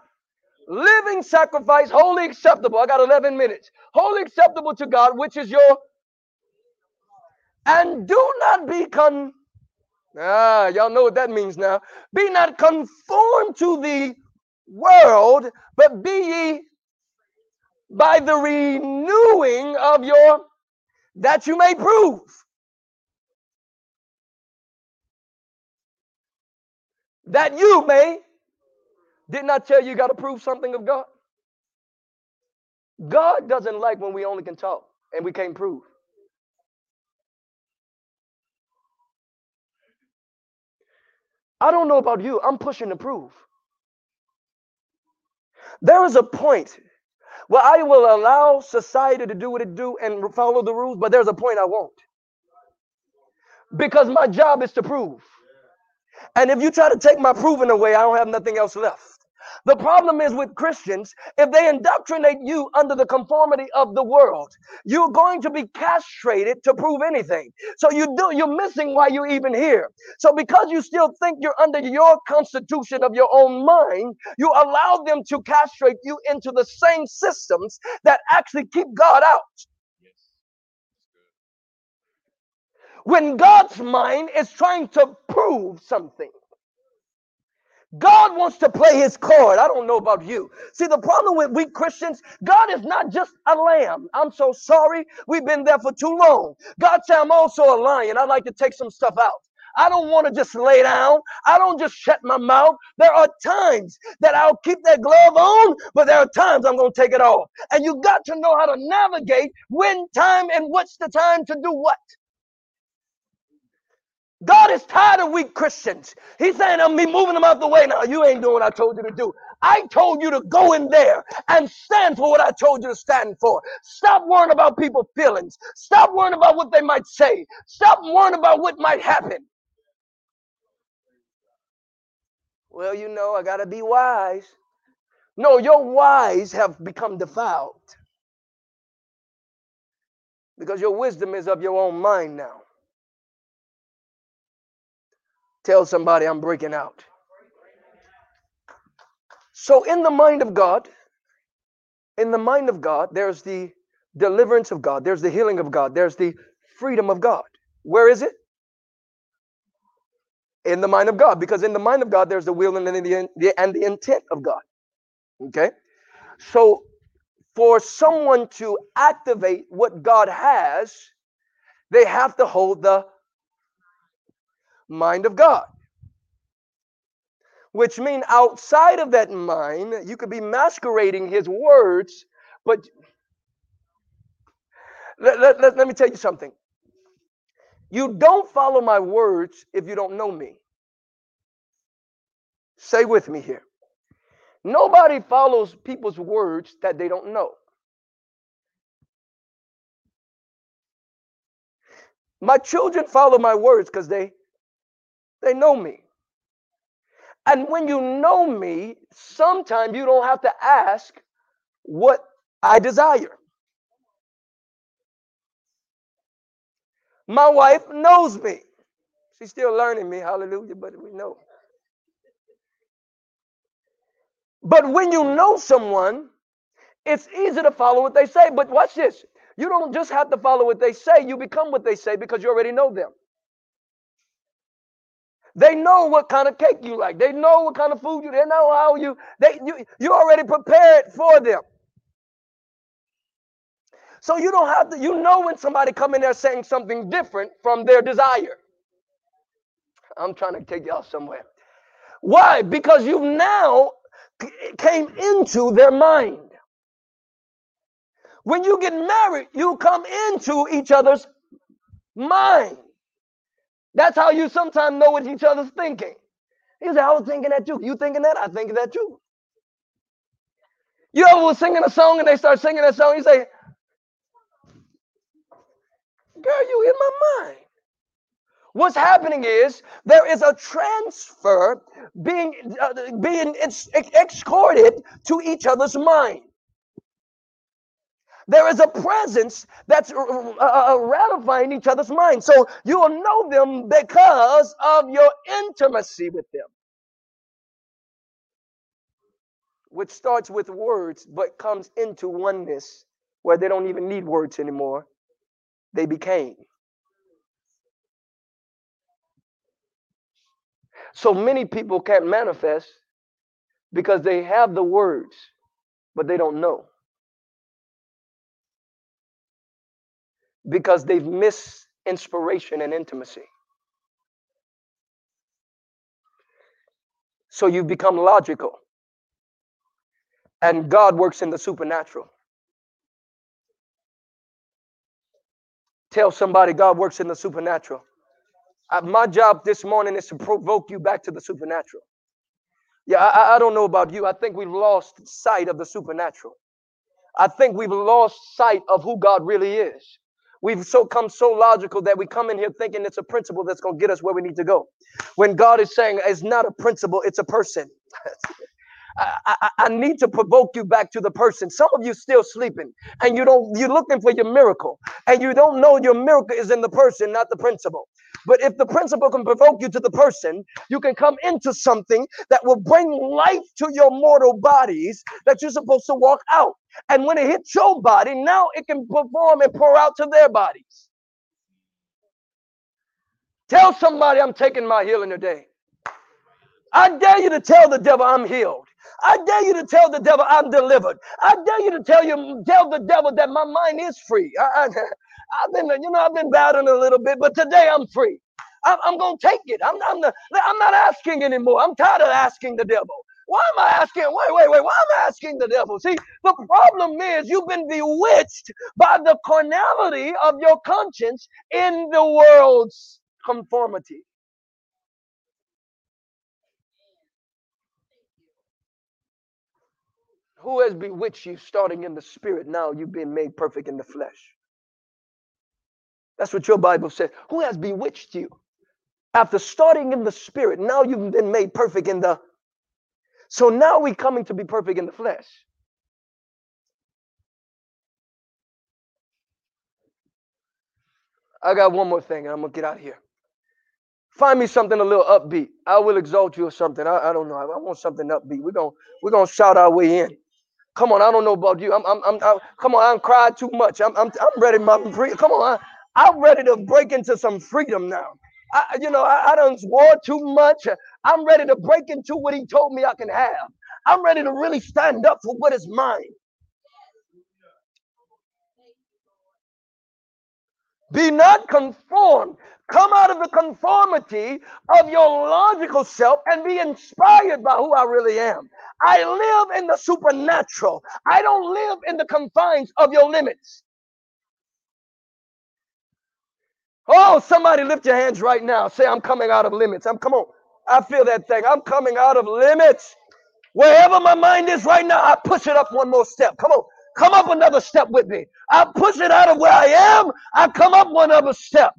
Speaker 3: Living sacrifice, wholly acceptable. I got 11 minutes. Wholly acceptable to God, which is your. And do not be con. Ah, y'all know what that means now. Be not conformed to the world, but be ye by the renewing of your that you may prove. That you may. Didn't I tell you you got to prove something of God? God doesn't like when we only can talk and we can't prove. I don't know about you. I'm pushing to prove. There is a point where I will allow society to do what it do and follow the rules, but there's a point I won't. Because my job is to prove. And if you try to take my proving away, I don't have nothing else left. The problem is with Christians, if they indoctrinate you under the conformity of the world, you're going to be castrated to prove anything. So you do you're missing why you're even here. So because you still think you're under your constitution of your own mind, you allow them to castrate you into the same systems that actually keep God out. When God's mind is trying to prove something. God wants to play his card. I don't know about you. See, the problem with we Christians, God is not just a lamb. I'm so sorry. We've been there for too long. God said, I'm also a lion. I'd like to take some stuff out. I don't want to just lay down. I don't just shut my mouth. There are times that I'll keep that glove on, but there are times I'm going to take it off. And you got to know how to navigate when time and what's the time to do what. God is tired of weak Christians. He's saying, I'm be moving them out the way now. You ain't doing what I told you to do. I told you to go in there and stand for what I told you to stand for. Stop worrying about people's feelings. Stop worrying about what they might say. Stop worrying about what might happen. Well, you know, I got to be wise. No, your wise have become defiled because your wisdom is of your own mind now. Tell somebody I'm breaking out. So, in the mind of God, in the mind of God, there's the deliverance of God, there's the healing of God, there's the freedom of God. Where is it? In the mind of God, because in the mind of God, there's the will and the, and the intent of God. Okay? So, for someone to activate what God has, they have to hold the mind of God. which mean outside of that mind, you could be masquerading his words, but let, let, let, let me tell you something. You don't follow my words if you don't know me. Say with me here. Nobody follows people's words that they don't know. My children follow my words because they they know me. And when you know me, sometimes you don't have to ask what I desire. My wife knows me. She's still learning me, hallelujah, but we know. But when you know someone, it's easy to follow what they say. But watch this. You don't just have to follow what they say, you become what they say because you already know them. They know what kind of cake you like. They know what kind of food you. They know how you. They you you already prepared for them. So you don't have to. You know when somebody come in there saying something different from their desire. I'm trying to take y'all somewhere. Why? Because you now came into their mind. When you get married, you come into each other's mind. That's how you sometimes know what each other's thinking. He said, I was thinking that too. You thinking that? I thinking that too. You ever was singing a song and they start singing that song, you say, Girl, you in my mind. What's happening is there is a transfer being uh, being ex- escorted to each other's mind. There is a presence that's uh, uh, ratifying each other's mind. So you will know them because of your intimacy with them, which starts with words but comes into oneness where they don't even need words anymore. They became. So many people can't manifest because they have the words, but they don't know. Because they've missed inspiration and intimacy. So you become logical. And God works in the supernatural. Tell somebody God works in the supernatural. Uh, my job this morning is to provoke you back to the supernatural. Yeah, I, I don't know about you. I think we've lost sight of the supernatural. I think we've lost sight of who God really is. We've so come so logical that we come in here thinking it's a principle that's going to get us where we need to go. When God is saying it's not a principle, it's a person. I, I, need to provoke you back to the person. Some of you still sleeping and you don't you're looking for your miracle and you don't know your miracle is in the person, not the principle. But if the principle can provoke you to the person, you can come into something that will bring life to your mortal bodies that you're supposed to walk out. And when it hits your body, now it can perform and pour out to their bodies. Tell somebody I'm taking my healing today. I dare you to tell the devil I'm healed. I dare you to tell the devil I'm delivered. I dare you to tell you tell the devil that my mind is free. I, have been, you know, I've been battling a little bit, but today I'm free. I'm, I'm gonna take it. I'm, I'm, the, I'm not asking anymore. I'm tired of asking the devil. Why am I asking? Wait, wait, wait. Why am I asking the devil? See, the problem is you've been bewitched by the carnality of your conscience in the world's conformity. Who has bewitched you starting in the spirit? Now you've been made perfect in the flesh. That's what your Bible says. Who has bewitched you? After starting in the spirit, now you've been made perfect in the. So now we're coming to be perfect in the flesh. I got one more thing, and I'm gonna get out of here. Find me something a little upbeat. I will exalt you or something. I, I don't know. I, I want something upbeat. We're gonna we're gonna shout our way in. Come on, I don't know about you. I'm, I'm, I'm, I'm come on, I'm cried too much. I'm, I'm, I'm ready, my come on, I, I'm ready to break into some freedom now. I, you know, I, I don't war too much. I'm ready to break into what he told me I can have. I'm ready to really stand up for what is mine. Be not conformed. Come out of the conformity of your logical self and be inspired by who I really am. I live in the supernatural. I don't live in the confines of your limits. Oh, somebody lift your hands right now. Say, I'm coming out of limits. I'm come on. I feel that thing. I'm coming out of limits. Wherever my mind is right now, I push it up one more step. Come on. Come up another step with me. I push it out of where I am. I come up one other step.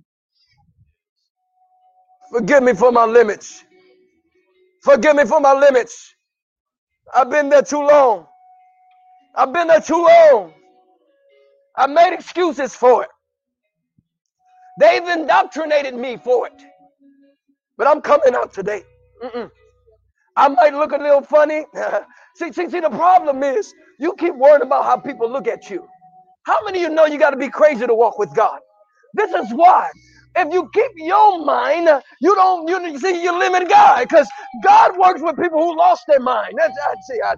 Speaker 3: Forgive me for my limits. Forgive me for my limits. I've been there too long. I've been there too long. I made excuses for it. They've indoctrinated me for it. But I'm coming out today. Mm-mm. I might look a little funny. see, see, see, the problem is you keep worrying about how people look at you. How many of you know you got to be crazy to walk with God? This is why. If you keep your mind, you don't you see you limit God because God works with people who lost their mind. That's I see. I,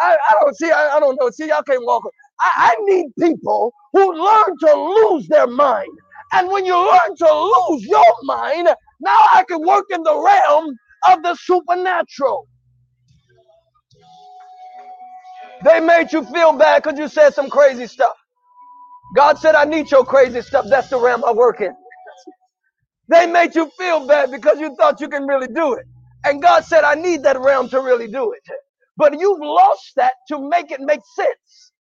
Speaker 3: I, I don't see. I, I don't know. See, y'all can't walk. I, I need people who learn to lose their mind. And when you learn to lose your mind, now I can work in the realm of the supernatural. They made you feel bad because you said some crazy stuff. God said, I need your crazy stuff. That's the realm I work in. They made you feel bad because you thought you can really do it. And God said, I need that realm to really do it. But you've lost that to make it make sense.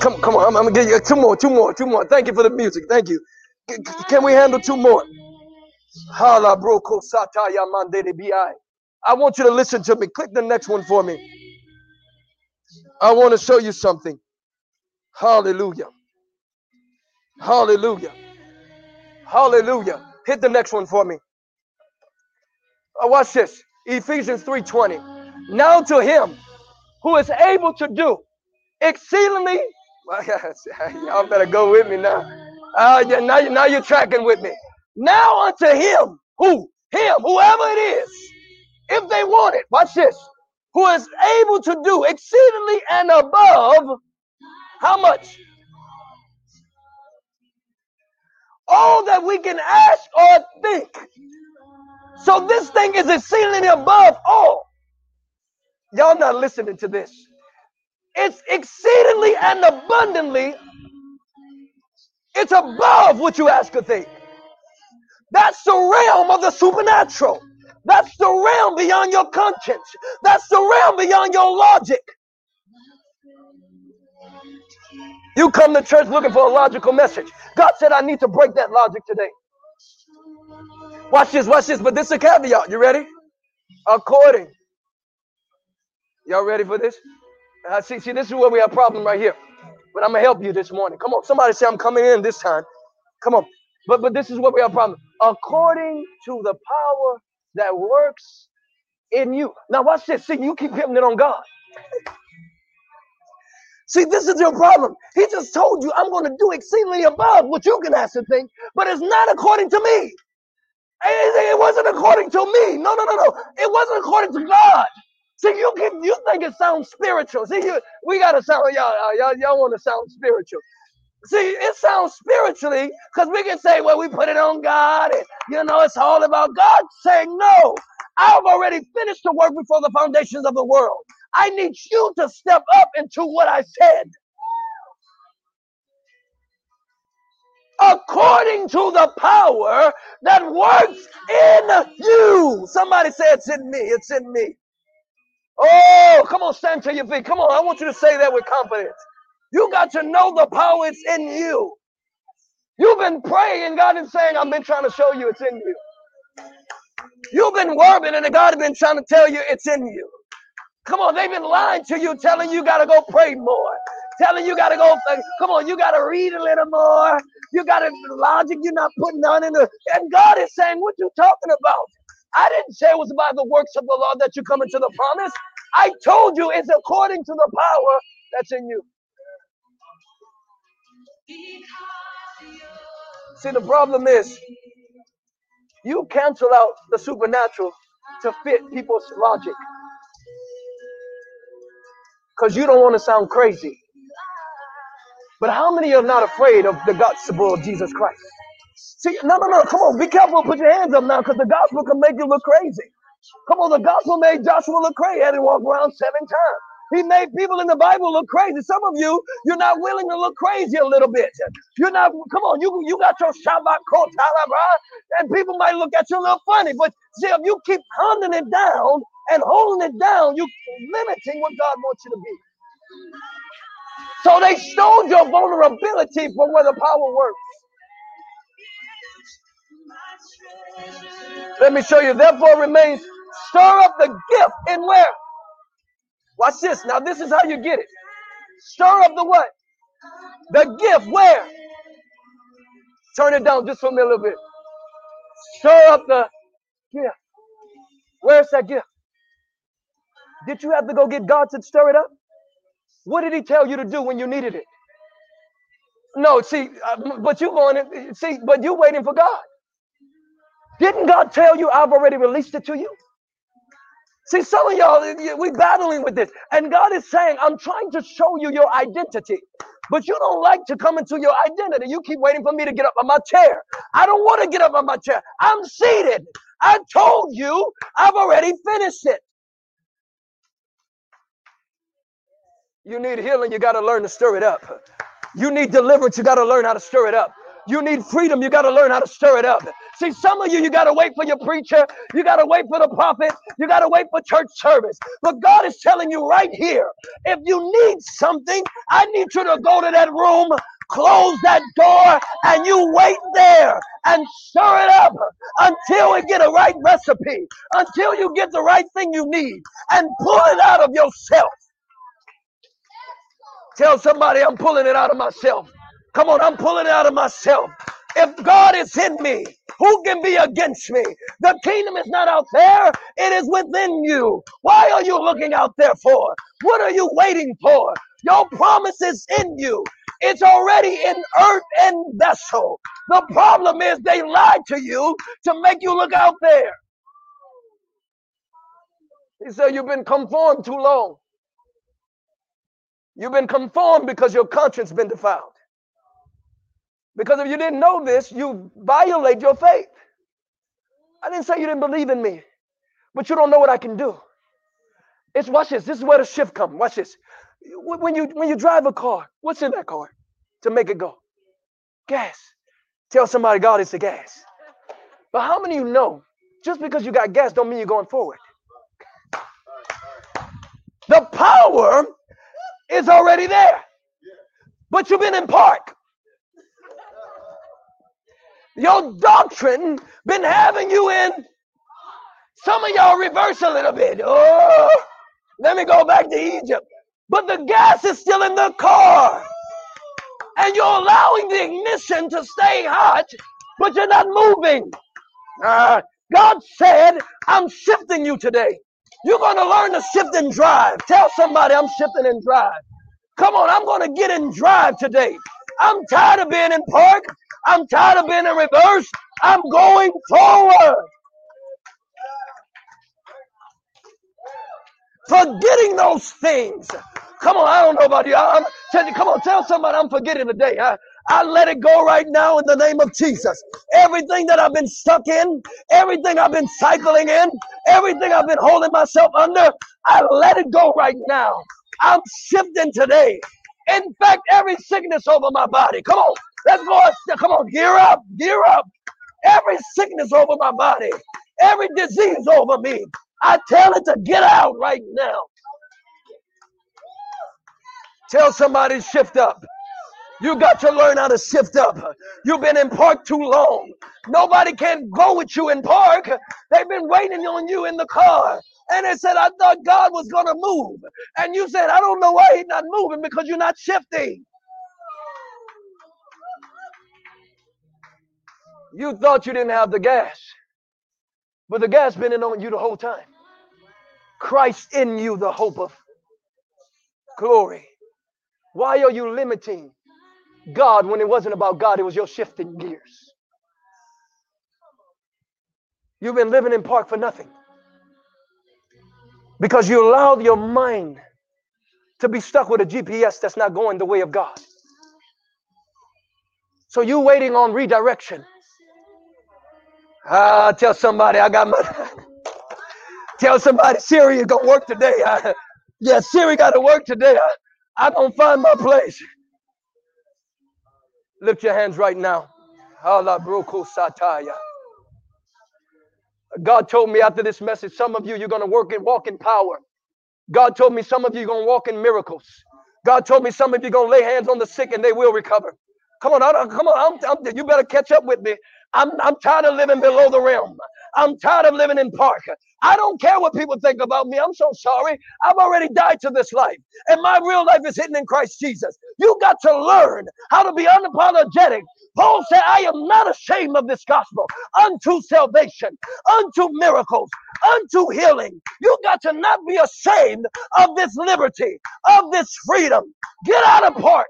Speaker 3: Come, come on, I'm, I'm gonna give you two more, two more, two more. Thank you for the music. Thank you. C- can we handle two more? Hala bi. I want you to listen to me. Click the next one for me. I want to show you something. Hallelujah. Hallelujah. Hallelujah. Hit the next one for me. Uh, watch this. Ephesians 3:20. Now to him who is able to do exceedingly. Y'all better go with me now. Uh, now, now you're tracking with me. Now unto him who him whoever it is, if they want it. Watch this. Who is able to do exceedingly and above how much? All that we can ask or think. So this thing is exceedingly above all. Y'all not listening to this. It's exceedingly and abundantly. It's above what you ask or think. That's the realm of the supernatural. That's the realm beyond your conscience. That's the realm beyond your logic. You come to church looking for a logical message. God said, I need to break that logic today. Watch this, watch this, but this is a caveat. You ready? According. Y'all ready for this? Uh, see, see, this is where we have a problem right here. But I'm gonna help you this morning. Come on, somebody say I'm coming in this time. Come on. But but this is what we have a problem. According to the power that works in you. Now watch this. See, you keep hitting it on God. See, this is your problem. He just told you I'm going to do exceedingly above what you can ask and think, but it's not according to me. It, it wasn't according to me. No, no, no, no. It wasn't according to God. See, you can you think it sounds spiritual. See, you we gotta sound y'all y'all y'all want to sound spiritual. See, it sounds spiritually because we can say, well, we put it on God, and you know, it's all about God. Saying no, I've already finished the work before the foundations of the world. I need you to step up into what I said. According to the power that works in you. Somebody say it's in me. It's in me. Oh, come on, stand to your feet. Come on, I want you to say that with confidence. You got to know the power is in you. You've been praying, God is saying, I've been trying to show you it's in you. You've been worrying, and God has been trying to tell you it's in you. Come on, they've been lying to you, telling you got to go pray more, telling you got to go. Come on, you got to read a little more. You got to logic you're not putting on in the. And God is saying, what you talking about? I didn't say it was about the works of the law that you come into the promise. I told you it's according to the power that's in you. See, the problem is you cancel out the supernatural to fit people's logic because you don't want to sound crazy. But how many are not afraid of the gospel of Jesus Christ? See, no, no, no. Come on, be careful. Put your hands up now, because the gospel can make you look crazy. Come on, the gospel made Joshua look crazy. To walk around seven times. He made people in the Bible look crazy. Some of you, you're not willing to look crazy a little bit. You're not. Come on, you you got your Shabbat coat, and people might look at you a little funny. But see, if you keep holding it down and holding it down, you're limiting what God wants you to be. So they stole your vulnerability from where the power works. Let me show you. Therefore remains stir up the gift in where? Watch this. Now this is how you get it. Stir up the what? The gift where? Turn it down just for me a little bit. Stir up the gift. Where's that gift? Did you have to go get God to stir it up? What did He tell you to do when you needed it? No, see, uh, but you going to see, but you waiting for God. Didn't God tell you I've already released it to you? See, some of y'all, we're battling with this. And God is saying, I'm trying to show you your identity. But you don't like to come into your identity. You keep waiting for me to get up on my chair. I don't want to get up on my chair. I'm seated. I told you I've already finished it. You need healing, you got to learn to stir it up. You need deliverance, you got to learn how to stir it up. You need freedom, you got to learn how to stir it up. See, some of you, you got to wait for your preacher, you got to wait for the prophet, you got to wait for church service. But God is telling you right here if you need something, I need you to go to that room, close that door, and you wait there and stir it up until we get a right recipe, until you get the right thing you need, and pull it out of yourself. Tell somebody I'm pulling it out of myself. Come on, I'm pulling it out of myself. If God is in me, who can be against me? The kingdom is not out there, it is within you. Why are you looking out there for? What are you waiting for? Your promise is in you. It's already in earth and vessel. The problem is they lied to you to make you look out there. He said, You've been conformed too long. You've been conformed because your conscience been defiled. Because if you didn't know this, you violate your faith. I didn't say you didn't believe in me, but you don't know what I can do. It's watch this. This is where the shift comes. Watch this. When you when you drive a car, what's in that car to make it go? Gas. Tell somebody God it's the gas. But how many of you know just because you got gas don't mean you're going forward? The power is already there. But you've been in park. Your doctrine been having you in. Some of y'all reverse a little bit. Oh, let me go back to Egypt. But the gas is still in the car. And you're allowing the ignition to stay hot, but you're not moving. Uh, God said, I'm shifting you today. You're going to learn to shift and drive. Tell somebody I'm shifting and drive. Come on, I'm going to get in drive today. I'm tired of being in park. I'm tired of being in reverse. I'm going forward. Forgetting those things. Come on, I don't know about you. I'm, tell you come on, tell somebody I'm forgetting today. I, I let it go right now in the name of Jesus. Everything that I've been stuck in, everything I've been cycling in, everything I've been holding myself under, I let it go right now. I'm shifting today. In fact, every sickness over my body. Come on, let's go. Come on, gear up, gear up. Every sickness over my body, every disease over me. I tell it to get out right now. Tell somebody shift up. You got to learn how to shift up. You've been in park too long. Nobody can go with you in park. They've been waiting on you in the car. And they said, I thought God was going to move. And you said, I don't know why he's not moving because you're not shifting. You thought you didn't have the gas, but the gas been in on you the whole time. Christ in you, the hope of glory. Why are you limiting God when it wasn't about God? It was your shifting gears. You've been living in park for nothing because you allowed your mind to be stuck with a GPS that's not going the way of God. So you waiting on redirection. Ah, tell somebody I got my. tell somebody Siri is gonna work today. I, yeah, Siri got to work today. I, I'm gonna find my place. Lift your hands right now. God told me after this message, some of you you're gonna work and walk in power. God told me some of you gonna walk in miracles. God told me some of you gonna lay hands on the sick and they will recover. Come on, I come on, I'm, I'm- you better catch up with me. I'm, I'm tired of living below the realm. I'm tired of living in park. I don't care what people think about me. I'm so sorry. I've already died to this life, and my real life is hidden in Christ Jesus. You got to learn how to be unapologetic. Paul said, I am not ashamed of this gospel unto salvation, unto miracles, unto healing. You got to not be ashamed of this liberty, of this freedom. Get out of park.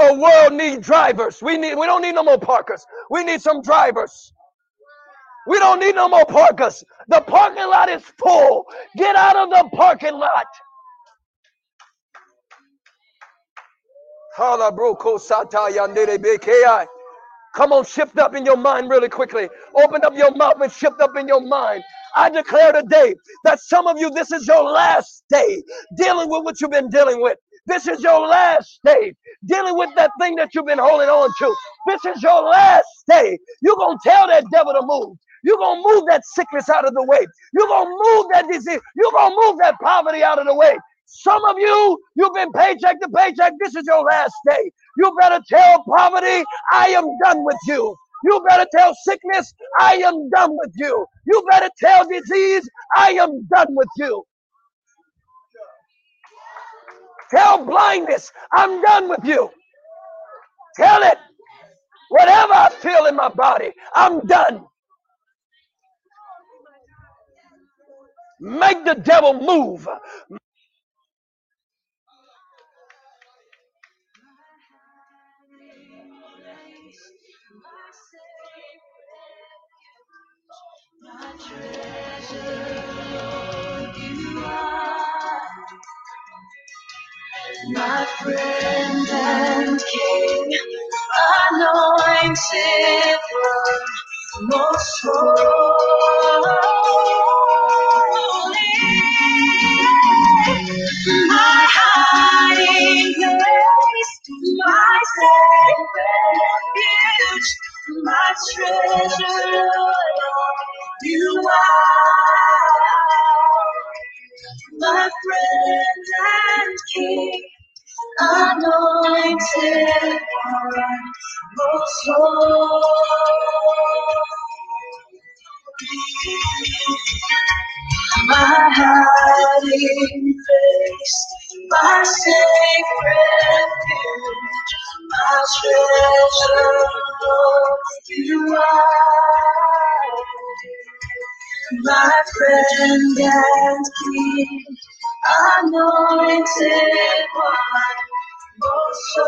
Speaker 3: A world need drivers. We need we don't need no more parkers. We need some drivers. We don't need no more parkers. The parking lot is full. Get out of the parking lot. Come on, shift up in your mind really quickly. Open up your mouth and shift up in your mind. I declare today that some of you, this is your last day dealing with what you've been dealing with. This is your last day dealing with that thing that you've been holding on to. This is your last day. You're going to tell that devil to move. You're going to move that sickness out of the way. You're going to move that disease. You're going to move that poverty out of the way. Some of you, you've been paycheck to paycheck. This is your last day. You better tell poverty, I am done with you. You better tell sickness, I am done with you. You better tell disease, I am done with you. Tell blindness, I'm done with you. Tell it. Whatever I feel in my body, I'm done. Make the devil move.
Speaker 1: My friend and king, anointed one, most holy. My hiding place, my safe refuge, my treasure, Lord, you are my friend and king anointed one, most holy. My hiding place, my safe refuge, my treasure, Lord, you are my friend and king, anointed one, most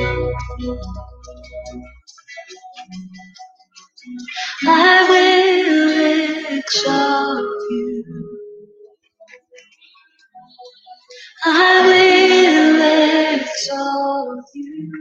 Speaker 1: I will exalt you. I will exalt you.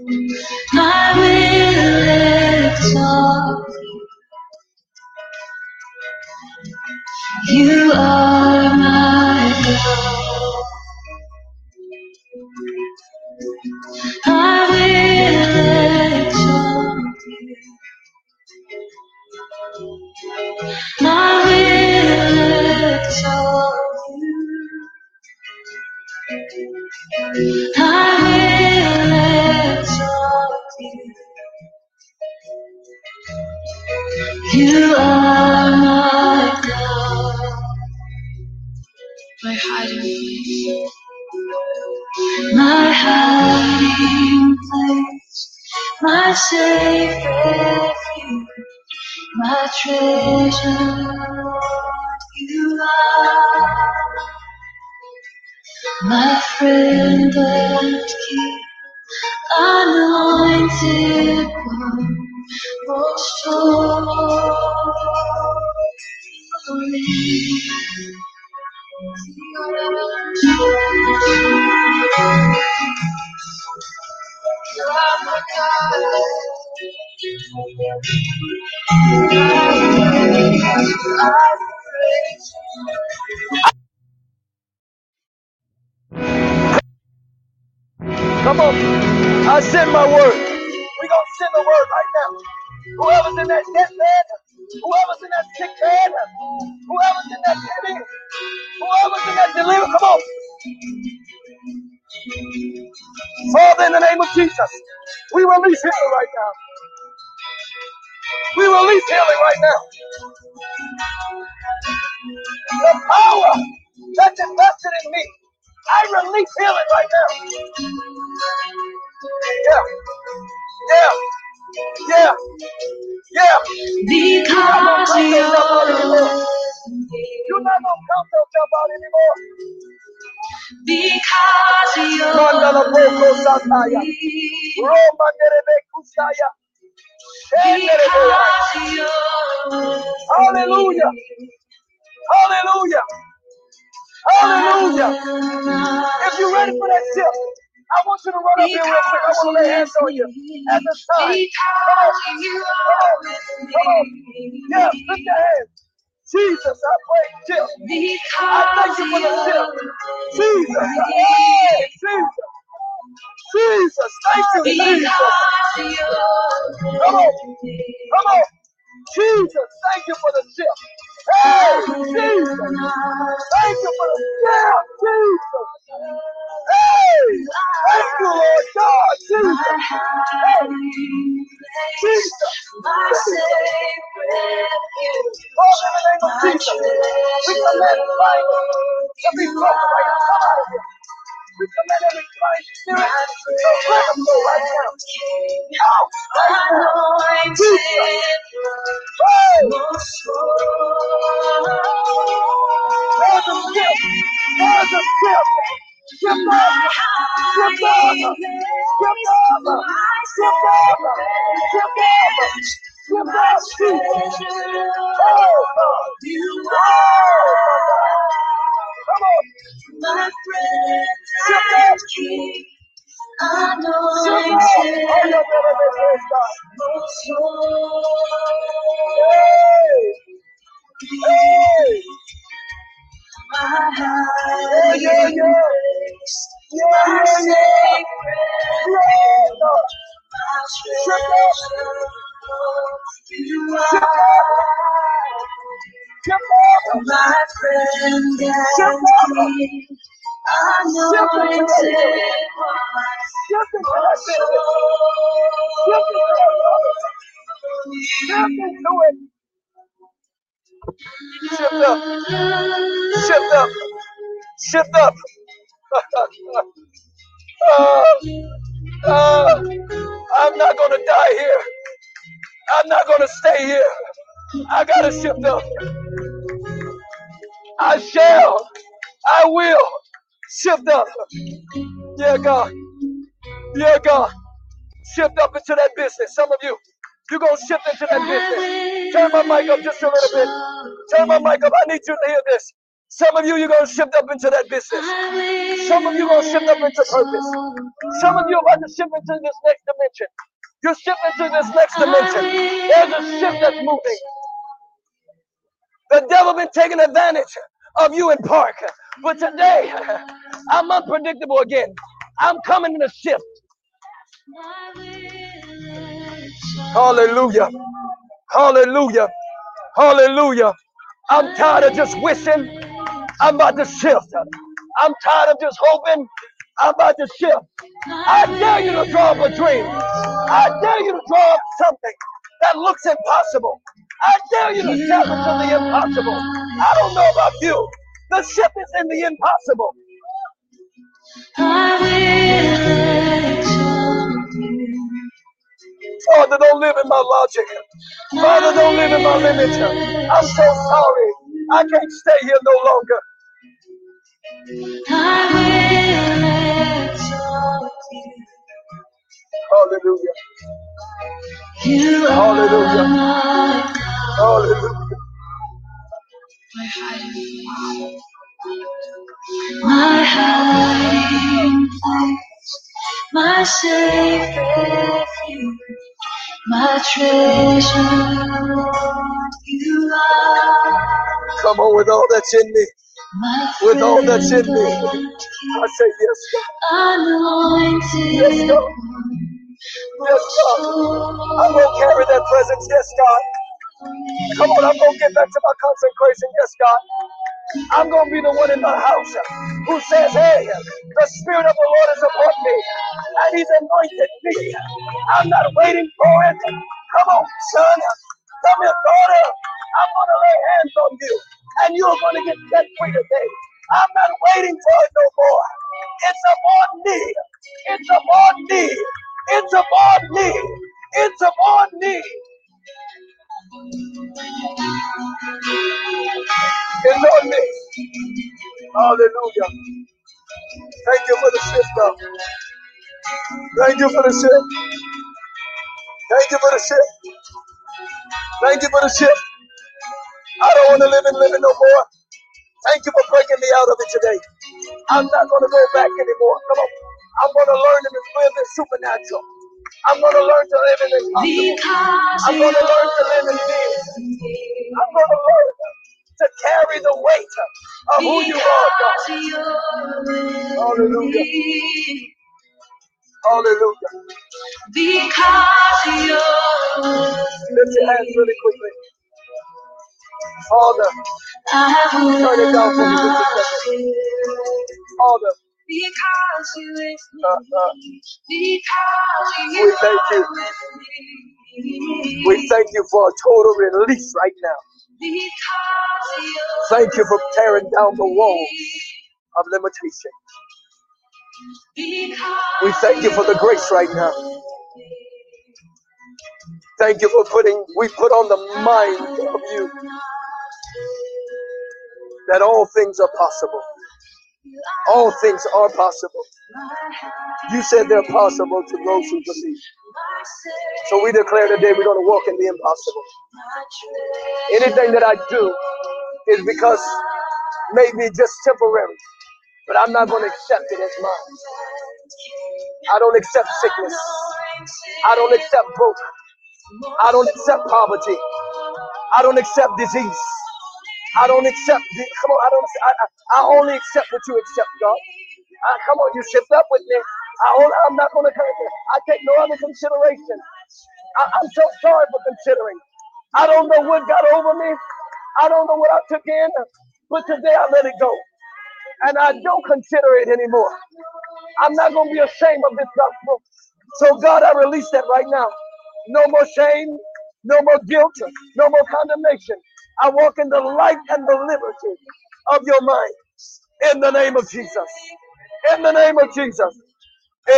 Speaker 1: I will exalt you. You are
Speaker 3: Whoever's in that deathbed, whoever's in that sick bed, whoever's in that pity, whoever's in that deliver, come on. Father, in the name of Jesus, we release healing right now. We release healing right now. The power that's invested in me, I release healing right now. Yeah, yeah, yeah, yeah.
Speaker 1: Because
Speaker 3: You're not gonna count yourself out anymore.
Speaker 1: you're
Speaker 3: not gonna count yourself out anymore.
Speaker 1: because
Speaker 3: Mandala Boko Sataya.
Speaker 1: you're
Speaker 3: Roma Nerebe Kusaya.
Speaker 1: Because you're
Speaker 3: Hallelujah. Hallelujah. Hallelujah. If you're ready for that shift, I want you to run up here real quick. I want to lay hands on you at this time. Come on. Come on. Come on. Yeah, lift your hands. Jesus, I pray shift. I thank you for the shift. Jesus. Hey, Jesus. Jesus. Thank you, Jesus. Come on. Come on. Jesus, thank you for the shift. Hey, Jesus. Thank you for the shift, Jesus. Hey, thank you, Lord God, Jesus. Hey, Jesus. Father, in the name of Jesus, we to be now. Come out of here. We command every blind spirit to let right now. Out now. Jesus. There's a shift. Got to shift up. I shall. I will shift up. Yeah, God. Yeah, God. Shift up into that business. Some of you. You're going to shift into that business. Turn my mic up just a little bit. Turn my mic up. I need you to hear this. Some of you, you're going to shift up into that business. Some of you are going to shift up into purpose. Some of you are about to shift into this next dimension. You're shifting to this next dimension. There's a shift that's moving. The devil been taking advantage of you in park. But today, I'm unpredictable again. I'm coming in a shift. Hallelujah. Hallelujah. Hallelujah. I'm tired of just wishing. I'm about to shift. I'm tired of just hoping. I'm about to shift. I dare you to draw up a dream. I dare you to draw up something that looks impossible. I dare you to into the impossible. I don't know about you. The ship is in the impossible. Father, don't live in my logic. Father, don't live in my limits. I'm so sorry. I can't stay here no longer. Hallelujah. Hallelujah. Hallelujah. My hiding place, my safe refuge, my treasure, you are. Come on with all that's in me. With all that's in me. I say yes, God. Anointed. Yes, God. Yes, God. I'm going to carry that presence. Yes, God. Come on, I'm going to get back to my consecration. Yes, God. I'm going to be the one in the house who says, Hey, the Spirit of the Lord is upon me, and He's anointed me. I'm not waiting for it. Come on, son. Come here, daughter. I'm going to lay hands on you, and you're going to get set free today. I'm not waiting for it no more. It's upon me. It's upon me. It's upon me. It's upon me. It's on me. Hallelujah. Thank you for the shift, God. Thank you for the shift. Thank you for the shift. Thank you for the shift. I don't want to live in living no more. Thank you for breaking me out of it today. I'm not going to go back anymore. Come on. I'm going to learn to live in supernatural. I'm going to learn to live in the impossible. I'm going to learn to live in peace. I'm going to learn to carry the weight of who you are, God. Hallelujah. Hallelujah. Because you're Lift your hands really quickly. Father, turn it down for me just a second. Father, because you with me. Uh, because you we thank you. We thank you for a total release right now. Thank you for tearing down the walls of limitation. We thank you for the grace right now. Thank you for putting, we put on the mind of you that all things are possible. All things are possible. You said they're possible to those who believe. So we declare today we're going to walk in the impossible. Anything that I do is because maybe just temporary, but I'm not going to accept it as mine. I don't accept sickness. I don't accept broke. I don't accept poverty. I don't accept disease. I don't accept. The, come on, I don't. I, I, I only accept what you accept, God. Uh, come on, you shift up with me. I only, I'm not going to. I take no other consideration. I, I'm so sorry for considering. I don't know what got over me. I don't know what I took in, but today I let it go, and I don't consider it anymore. I'm not going to be ashamed of this gospel. So God, I release that right now. No more shame, no more guilt, no more condemnation. I walk in the light and the liberty of your mind. In the name of Jesus. In the name of Jesus.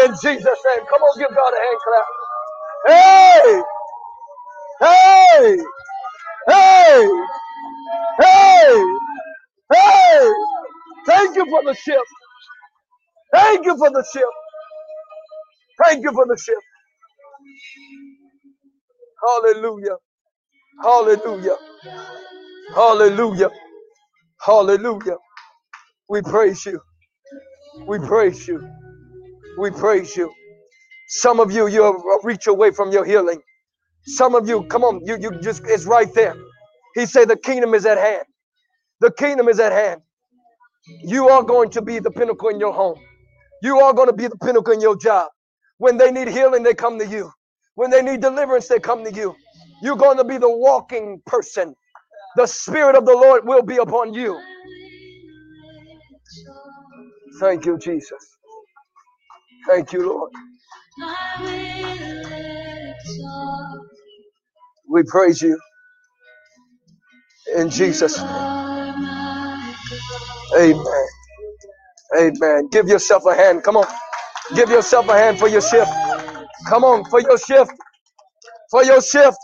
Speaker 3: In Jesus' name. Come on, give God a hand clap. Hey! Hey! Hey! Hey! Hey! Thank you for the shift. Thank you for the shift. Thank you for the shift. Hallelujah. Hallelujah. Hallelujah. Hallelujah. We praise you. We praise you. We praise you. Some of you, you reached away from your healing. Some of you, come on, you, you just, it's right there. He said, The kingdom is at hand. The kingdom is at hand. You are going to be the pinnacle in your home. You are going to be the pinnacle in your job. When they need healing, they come to you. When they need deliverance, they come to you. You're going to be the walking person. The Spirit of the Lord will be upon you. Thank you, Jesus. Thank you, Lord. We praise you in Jesus' name. Amen. Amen. Give yourself a hand. Come on. Give yourself a hand for your shift. Come on, for your shift. For your shift.